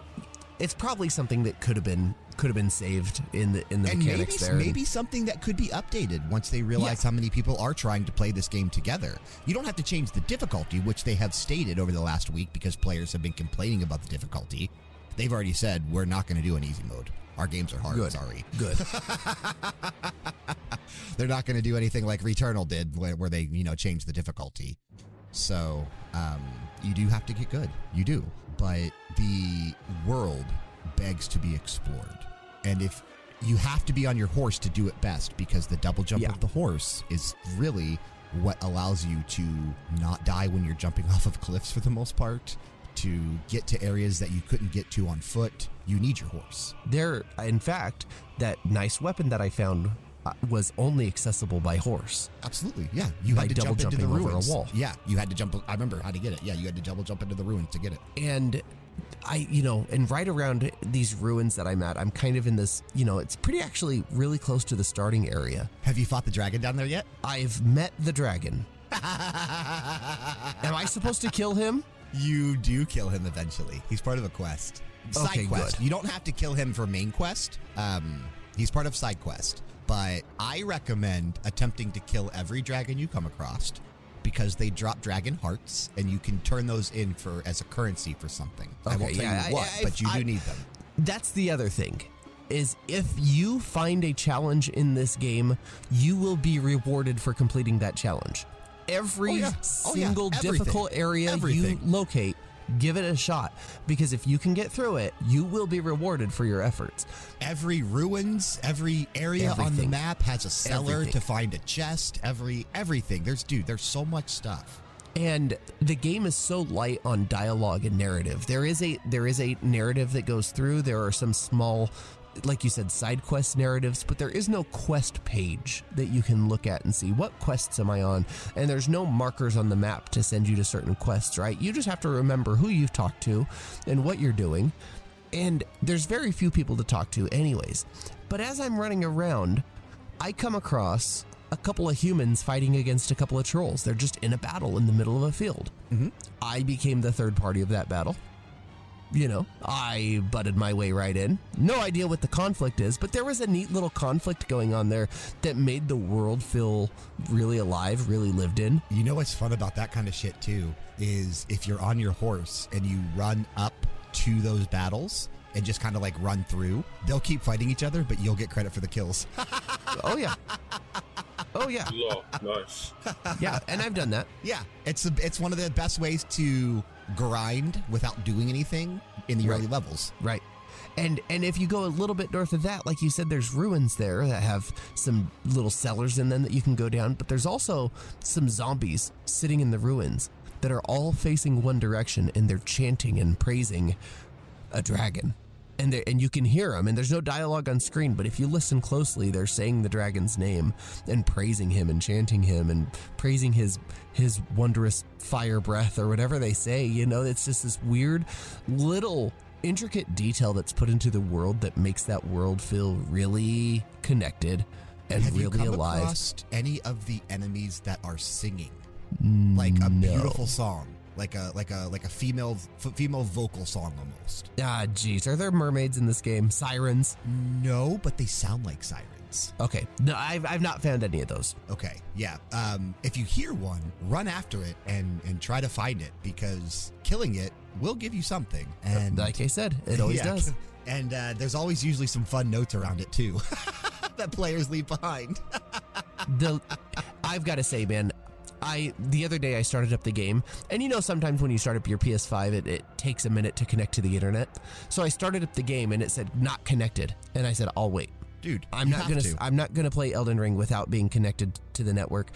it's probably something that could have been could have been saved in the in the and maybe, mechanics there. maybe something that could be updated once they realize Yeah. how many people are trying to play this game together. You don't have to change the difficulty, which they have stated over the last week because players have been complaining about the difficulty. They've already said we're not going to do an easy mode. Our games are hard. Good. Sorry, Good. they're not going to do anything like Returnal did, where, where they you know changed the difficulty. So um, you do have to get good. You do, but the world begs to be explored, and if you have to be on your horse to do it best, because the double jump Yeah. of the horse is really what allows you to not die when you're jumping off of cliffs for the most part. To get to areas that you couldn't get to on foot, you need your horse. there, in fact, that nice weapon that I found uh, was only accessible by horse. Absolutely, yeah. You By had to double jump into the jumping over a wall. Yeah, you had to jump. I remember how to get it. Yeah, you had to double jump into the ruins to get it. and I, you know, and right around these ruins that I'm at, I'm kind of in this, you know, it's pretty actually really close to the starting area. Have you fought the dragon down there yet? I've met the dragon. Am I supposed to kill him? You do kill him eventually. He's part of a quest. Side Okay, quest. good. You don't have to kill him for main quest. Um, he's part of side quest. But I recommend attempting to kill every dragon you come across because they drop dragon hearts and you can turn those in for as a currency for something. I won't tell yeah, you what, I- but you do need them. That's the other thing. Is if you find a challenge in this game, you will be rewarded for completing that challenge. Every Oh, yeah. Oh, yeah. single difficult area Everything. you locate, give it a shot. Because if you can get through it, you will be rewarded for your efforts. Every ruins, every area on the map has a cellar Everything. to find a chest. Every everything. There's dude. There's so much stuff. and the game is so light on dialogue and narrative there is a there is a narrative that goes through there are some small like you said side quest narratives but there is no quest page that you can look at and see what quests am i on and there's no markers on the map to send you to certain quests right you just have to remember who you've talked to and what you're doing and there's very few people to talk to anyways but as i'm running around I come across a couple of humans fighting against a couple of trolls. They're just in a battle in the middle of a field. Mhm. I became the third party of that battle. You know, I butted my way right in. No idea what the conflict is, but there was a neat little conflict going on there that made the world feel really alive, really lived in. You know what's fun about that kind of shit too is if you're on your horse and you run up to those battles and just kind of like run through, they'll keep fighting each other, but you'll get credit for the kills. Oh, yeah. Oh, yeah. Yeah, nice. Yeah. And I've done that. yeah, it's a, it's one of the best ways to grind without doing anything in the Right. early levels. Right. And and if you go a little bit north of that, like you said, there's ruins there that have some little cellars in them that you can go down. But there's also some zombies sitting in the ruins that are all facing one direction and they're chanting and praising a dragon. And they and you can hear them, and there's no dialogue on screen. But if you listen closely, they're saying the dragon's name and praising him and chanting him and praising his his wondrous fire breath or whatever they say. You know, it's just this weird little intricate detail that's put into the world that makes that world feel really connected and Have you really come alive. across any of the enemies that are singing mm, like a No. beautiful song, like a like a like a female f- female vocal song almost? Ah, jeez, are there mermaids in this game? Sirens? No, but they sound like sirens. Okay, no, I've I've not found any of those. Okay, yeah. Um, if you hear one, run after it and and try to find it because killing it will give you something. And like I said, it always Yeah. does. And uh, there's always usually some fun notes around it too that players leave behind. the I've got to say, man, I the other day I started up the game, and you know sometimes when you start up your PS5, it, it takes a minute to connect to the internet. So I started up the game and it said not connected, and I said I'll wait. Dude, I'm not gonna to. I'm not gonna play Elden Ring without being connected to the network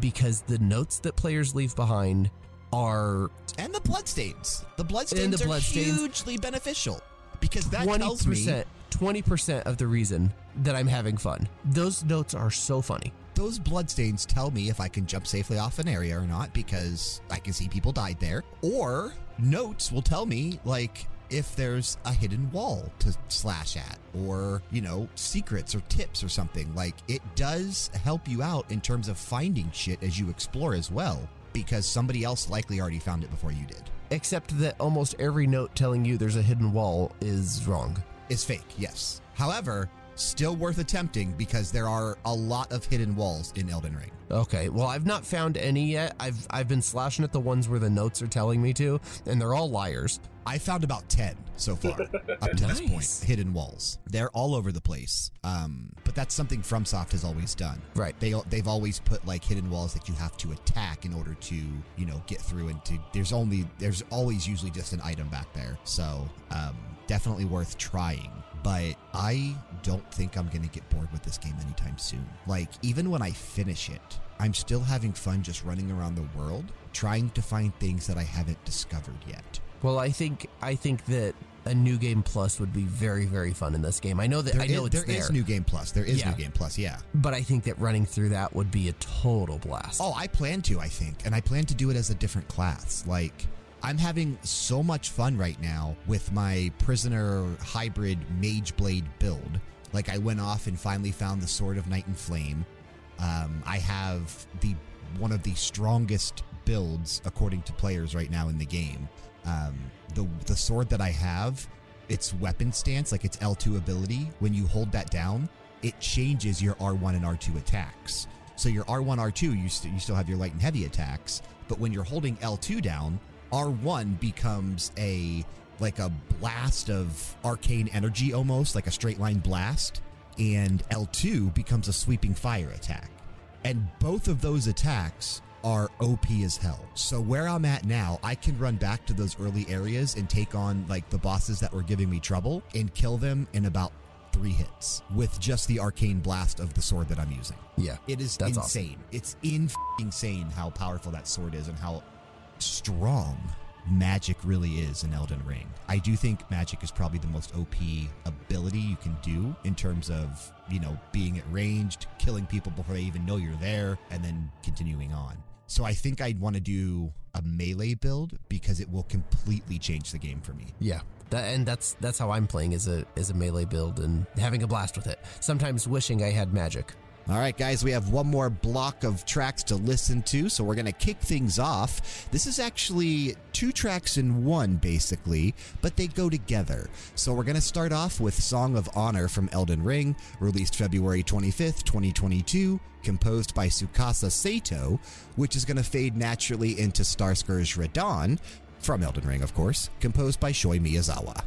because the notes that players leave behind are and the bloodstains. The bloodstains the are bloodstains. hugely beneficial because that twenty tells me percent. Twenty percent of the reason that I'm having fun. Those notes are so funny. Those bloodstains tell me if I can jump safely off an area or not because I can see people died there. Or notes will tell me, like, if there's a hidden wall to slash at, or, you know, secrets or tips or something. Like, it does help you out in terms of finding shit as you explore as well because somebody else likely already found it before you did. Except that almost every note telling you there's a hidden wall is wrong. Is fake, yes. However, still worth attempting because there are a lot of hidden walls in Elden Ring. Okay, well, I've not found any yet. I've I've been slashing at the ones where the notes are telling me to, and they're all liars. I found about 10 so far up to this point. Hidden walls. They're all over the place. Um, but that's something FromSoft has always done. Right. They, they've always put like hidden walls that you have to attack in order to, you know, get through and to, there's only, there's always usually just an item back there. So, um, definitely worth trying. But I don't think I'm going to get bored with this game anytime soon. Like, even when I finish it, I'm still having fun just running around the world, trying to find things that I haven't discovered yet. Well, I think I think that a new game plus would be very very fun in this game. I know that There I know is- it's there there, is New Game Plus. There is Yeah. New Game Plus, yeah. but I think that running through that would be a total blast. Oh, I plan to, I think. And I plan to do it as a different class. Like, I'm having so much fun right now with my prisoner hybrid mage blade build. Like, I went off and finally found the Sword of Night and Flame. Um, I have the one of the strongest builds according to players right now in the game. Um, the the sword that I have, its weapon stance, like its L2 ability, when you hold that down, it changes your R1 and R2 attacks. So your R1, R2, you, st- you still have your light and heavy attacks, but when you're holding L2 down, R1 becomes a like a blast of arcane energy almost, like a straight line blast, and L2 becomes a sweeping fire attack. And both of those attacks are OP as hell. So where I'm at now, I can run back to those early areas and take on like the bosses that were giving me trouble and kill them in about three hits with just the arcane blast of the sword that I'm using. yeah, It is That's awesome. insane. It's insane how powerful that sword is and how strong magic really is in Elden Ring. I do think magic is probably the most OP ability you can do in terms of, you know, being at ranged, killing people before they even know you're there, and then continuing on. So I think I'd want to do a melee build because it will completely change the game for me. yeah. That, and that's that's how I'm playing as a as a melee build and having a blast with it. Sometimes wishing I had magic. All right, guys, we have one more block of tracks to listen to, so we're going to kick things off. This is actually two tracks in one, basically, but they go together. So we're going to start off with Song of Honor from Elden Ring, released February 25th, 2022, composed by Tsukasa Sato, which is going to fade naturally into Starscourge Radahn, from Elden Ring, of course, composed by Shoi Miyazawa.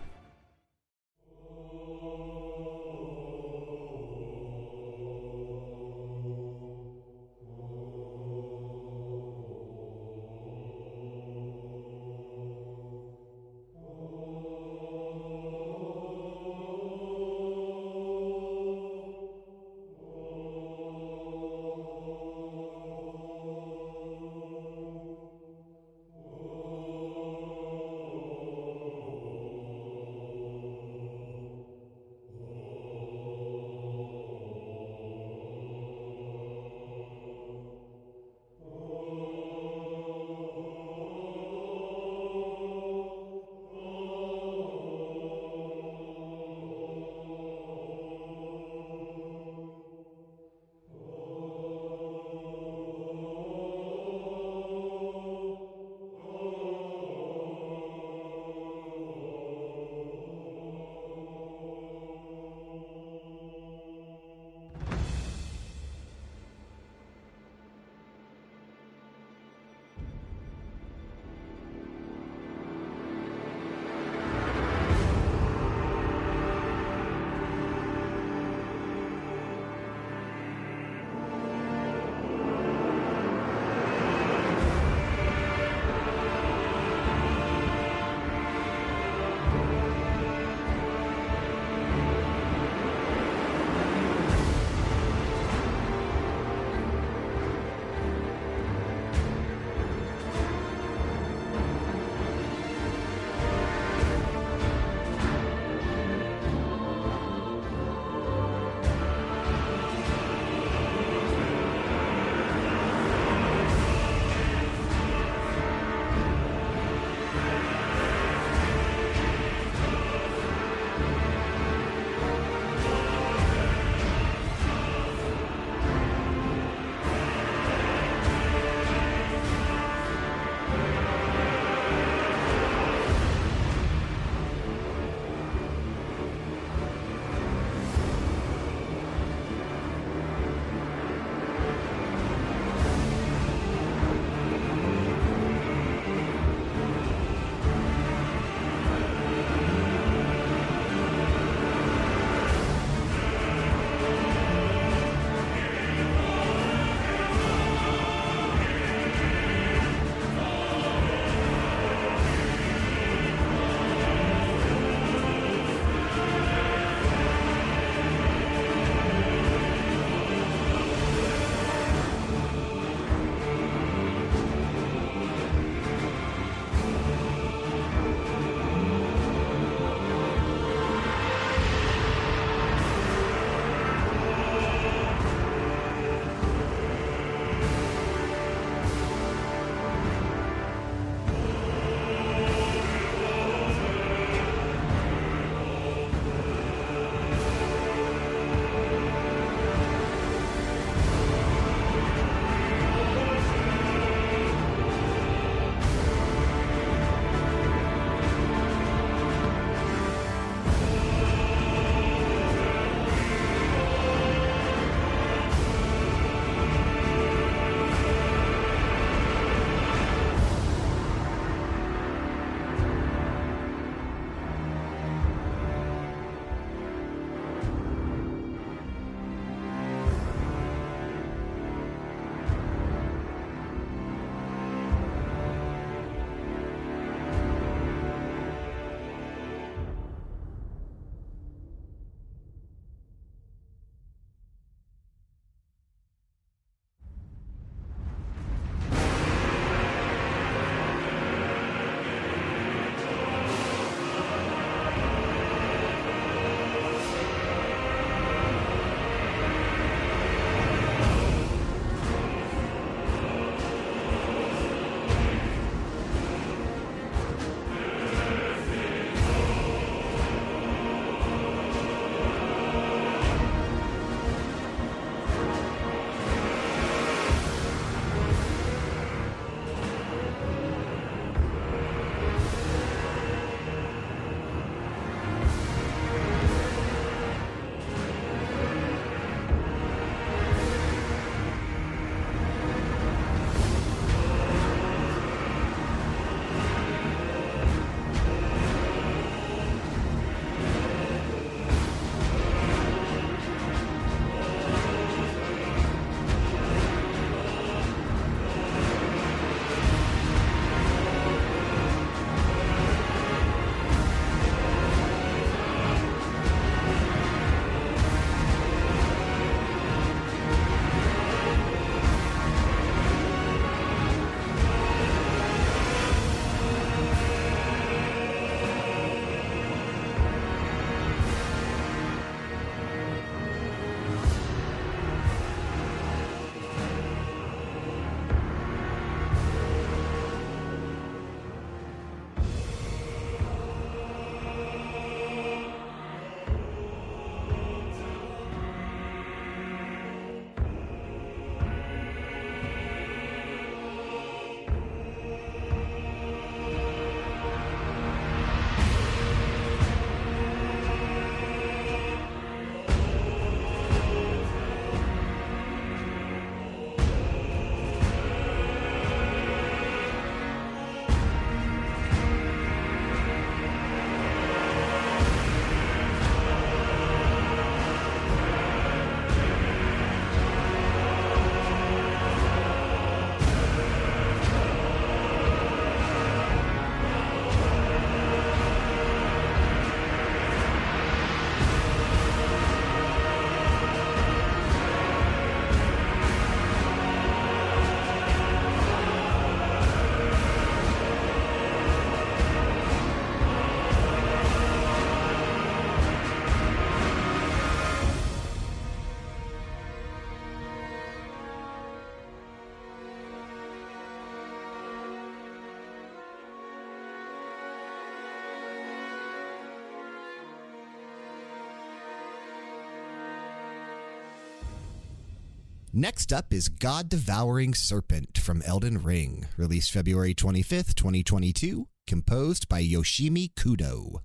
Next up is God Devouring Serpent from Elden Ring, released February 25th, 2022, composed by Yoshimi Kudo.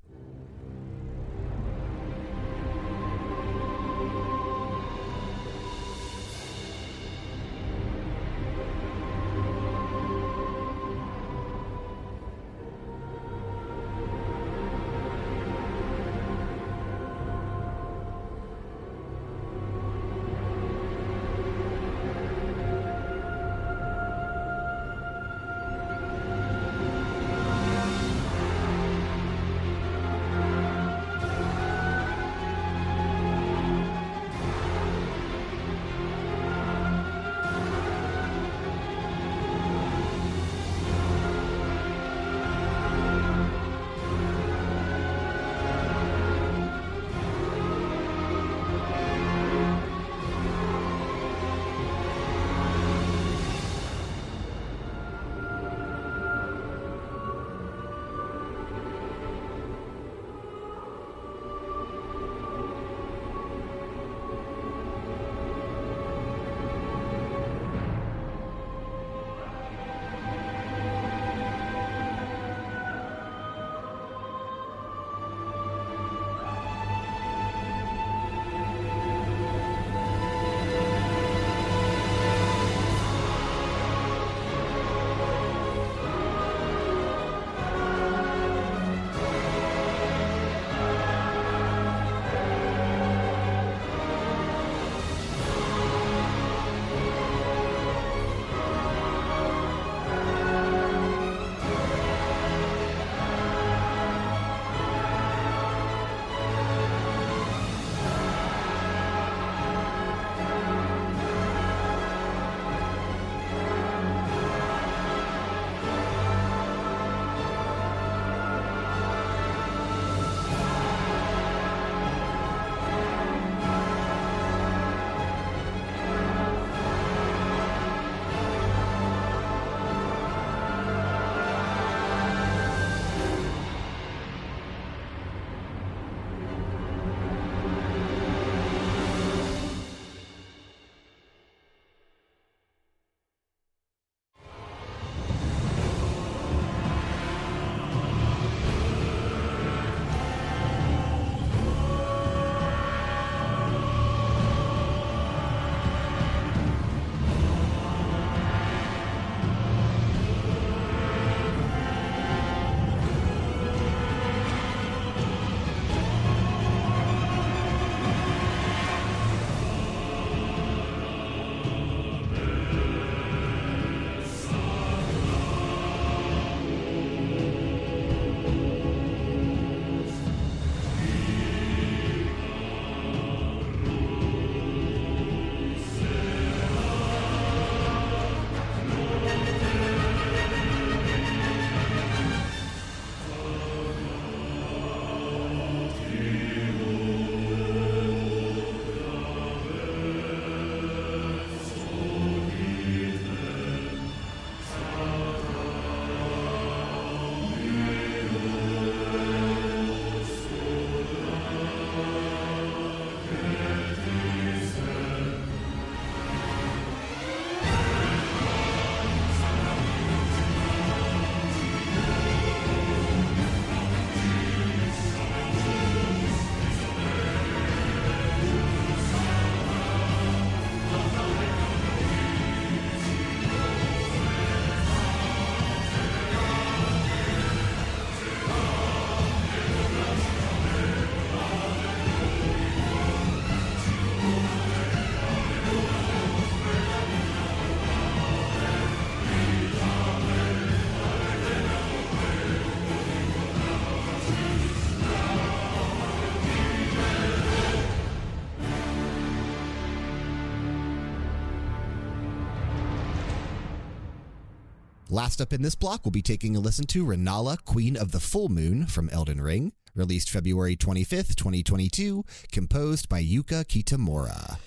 Last up in this block, we'll be taking a listen to Renala, Queen of the Full Moon from Elden Ring, released February 25th, 2022, composed by Yuka Kitamura.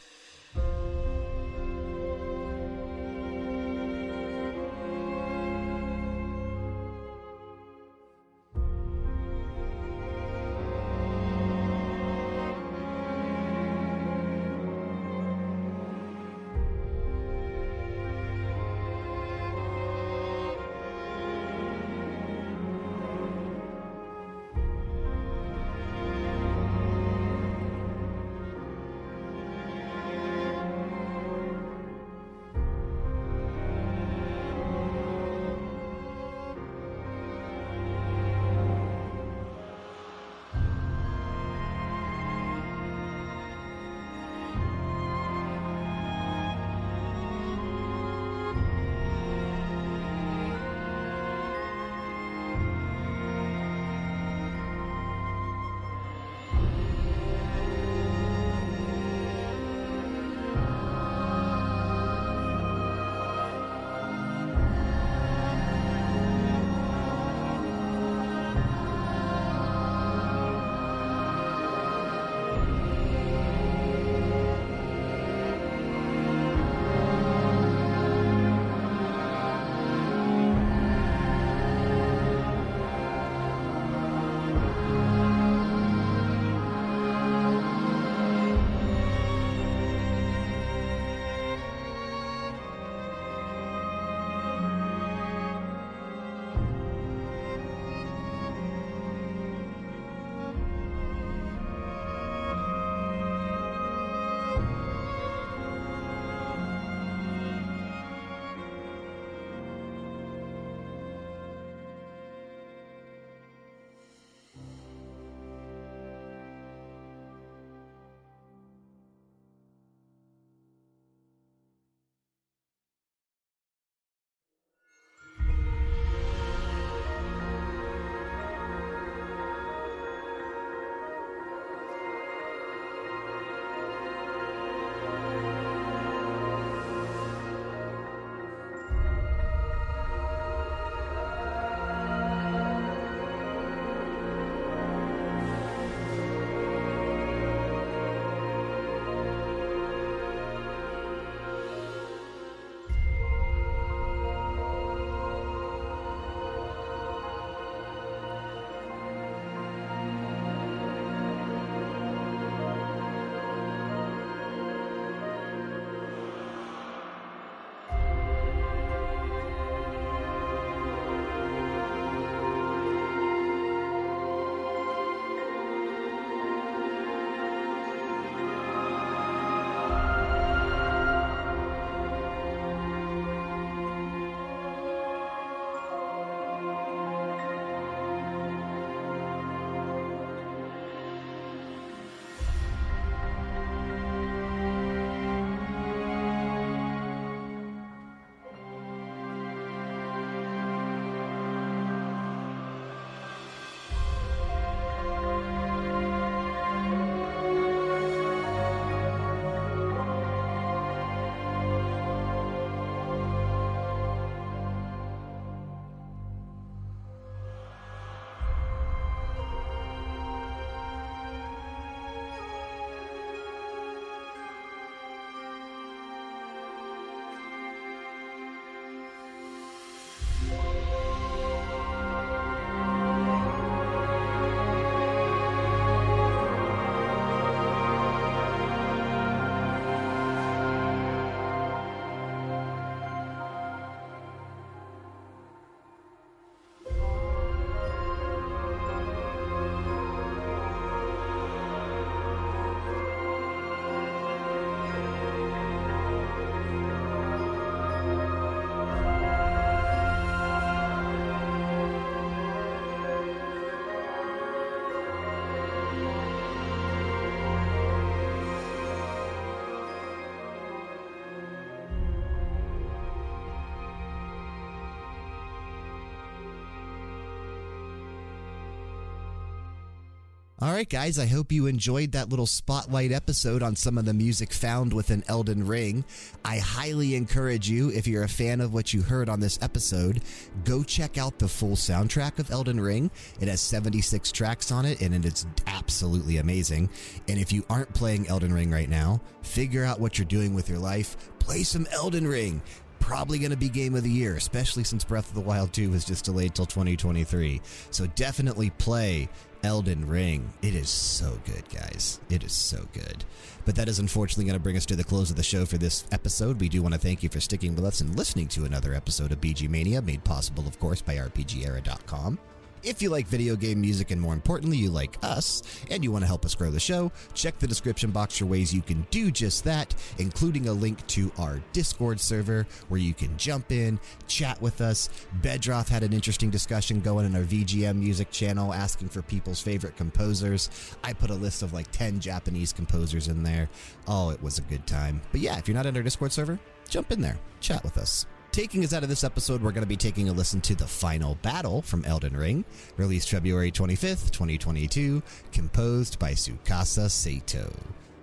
All right, guys, I hope you enjoyed that little spotlight episode on some of the music found within Elden Ring. I highly encourage you, if you're a fan of what you heard on this episode, go check out the full soundtrack of Elden Ring. It has 76 tracks on it, and it's absolutely amazing. And if you aren't playing Elden Ring right now, figure out what you're doing with your life, play some Elden Ring probably going to be game of the year, especially since Breath of the Wild 2 was just delayed till 2023. So definitely play Elden Ring. It is so good, guys. It is so good. But that is unfortunately going to bring us to the close of the show for this episode. We do want to thank you for sticking with us and listening to another episode of VG Mania, made possible, of course, by RPGera.com. If you like video game music and more importantly, you like us and you want to help us grow the show, check the description box for ways you can do just that, including a link to our Discord server where you can jump in, chat with us. Bedroth had an interesting discussion going in our VGM music channel asking for people's favorite composers. I put a list of like 10 Japanese composers in there. Oh, it was a good time. But yeah, if you're not in our Discord server, jump in there, chat with us Taking us out of this episode, we're going to be taking a listen to The Final Battle from Elden Ring, released February 25th, 2022, composed by Tsukasa Sato.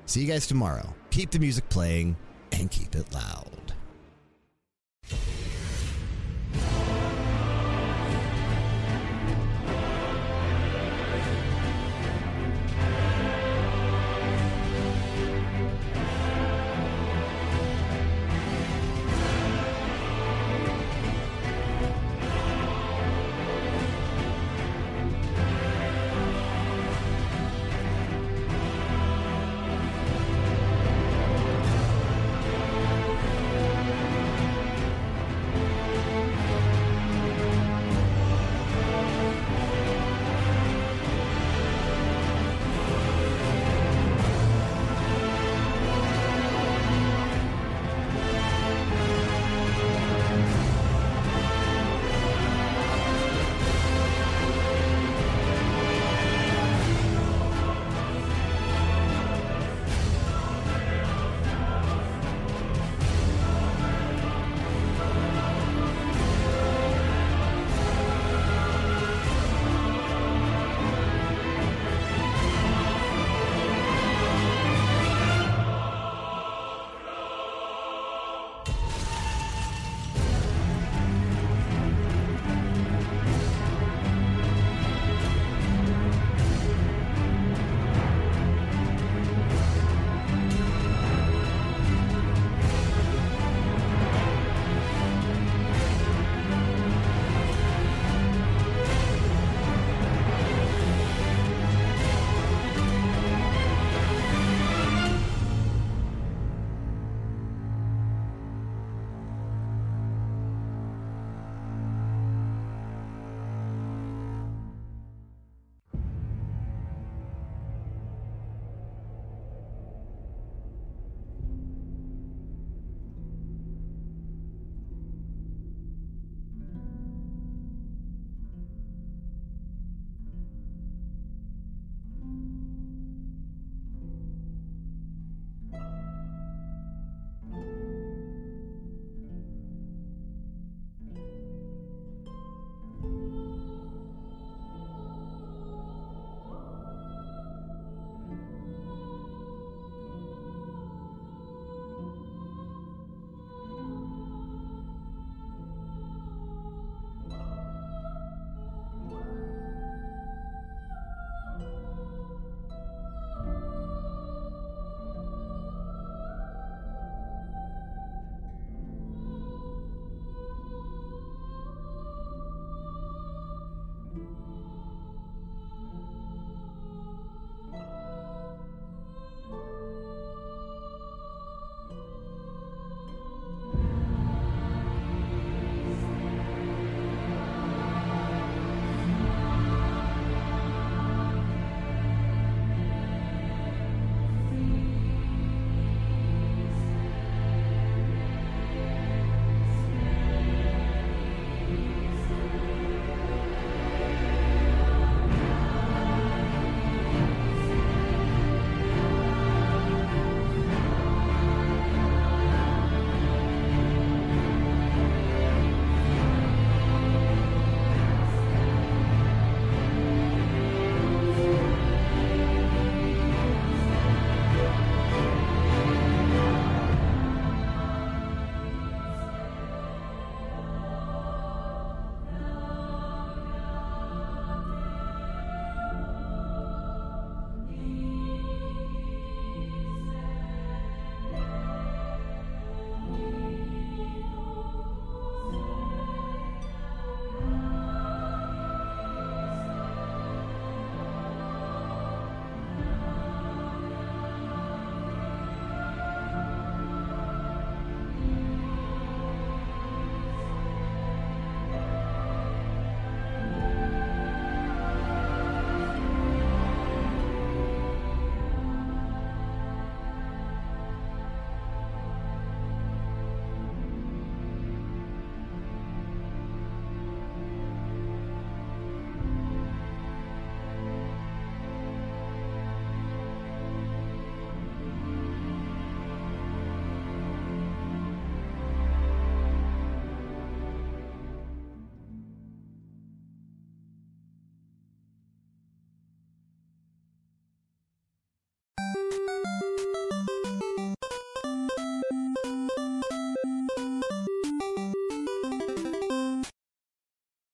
See you guys tomorrow. Keep the music playing and keep it loud.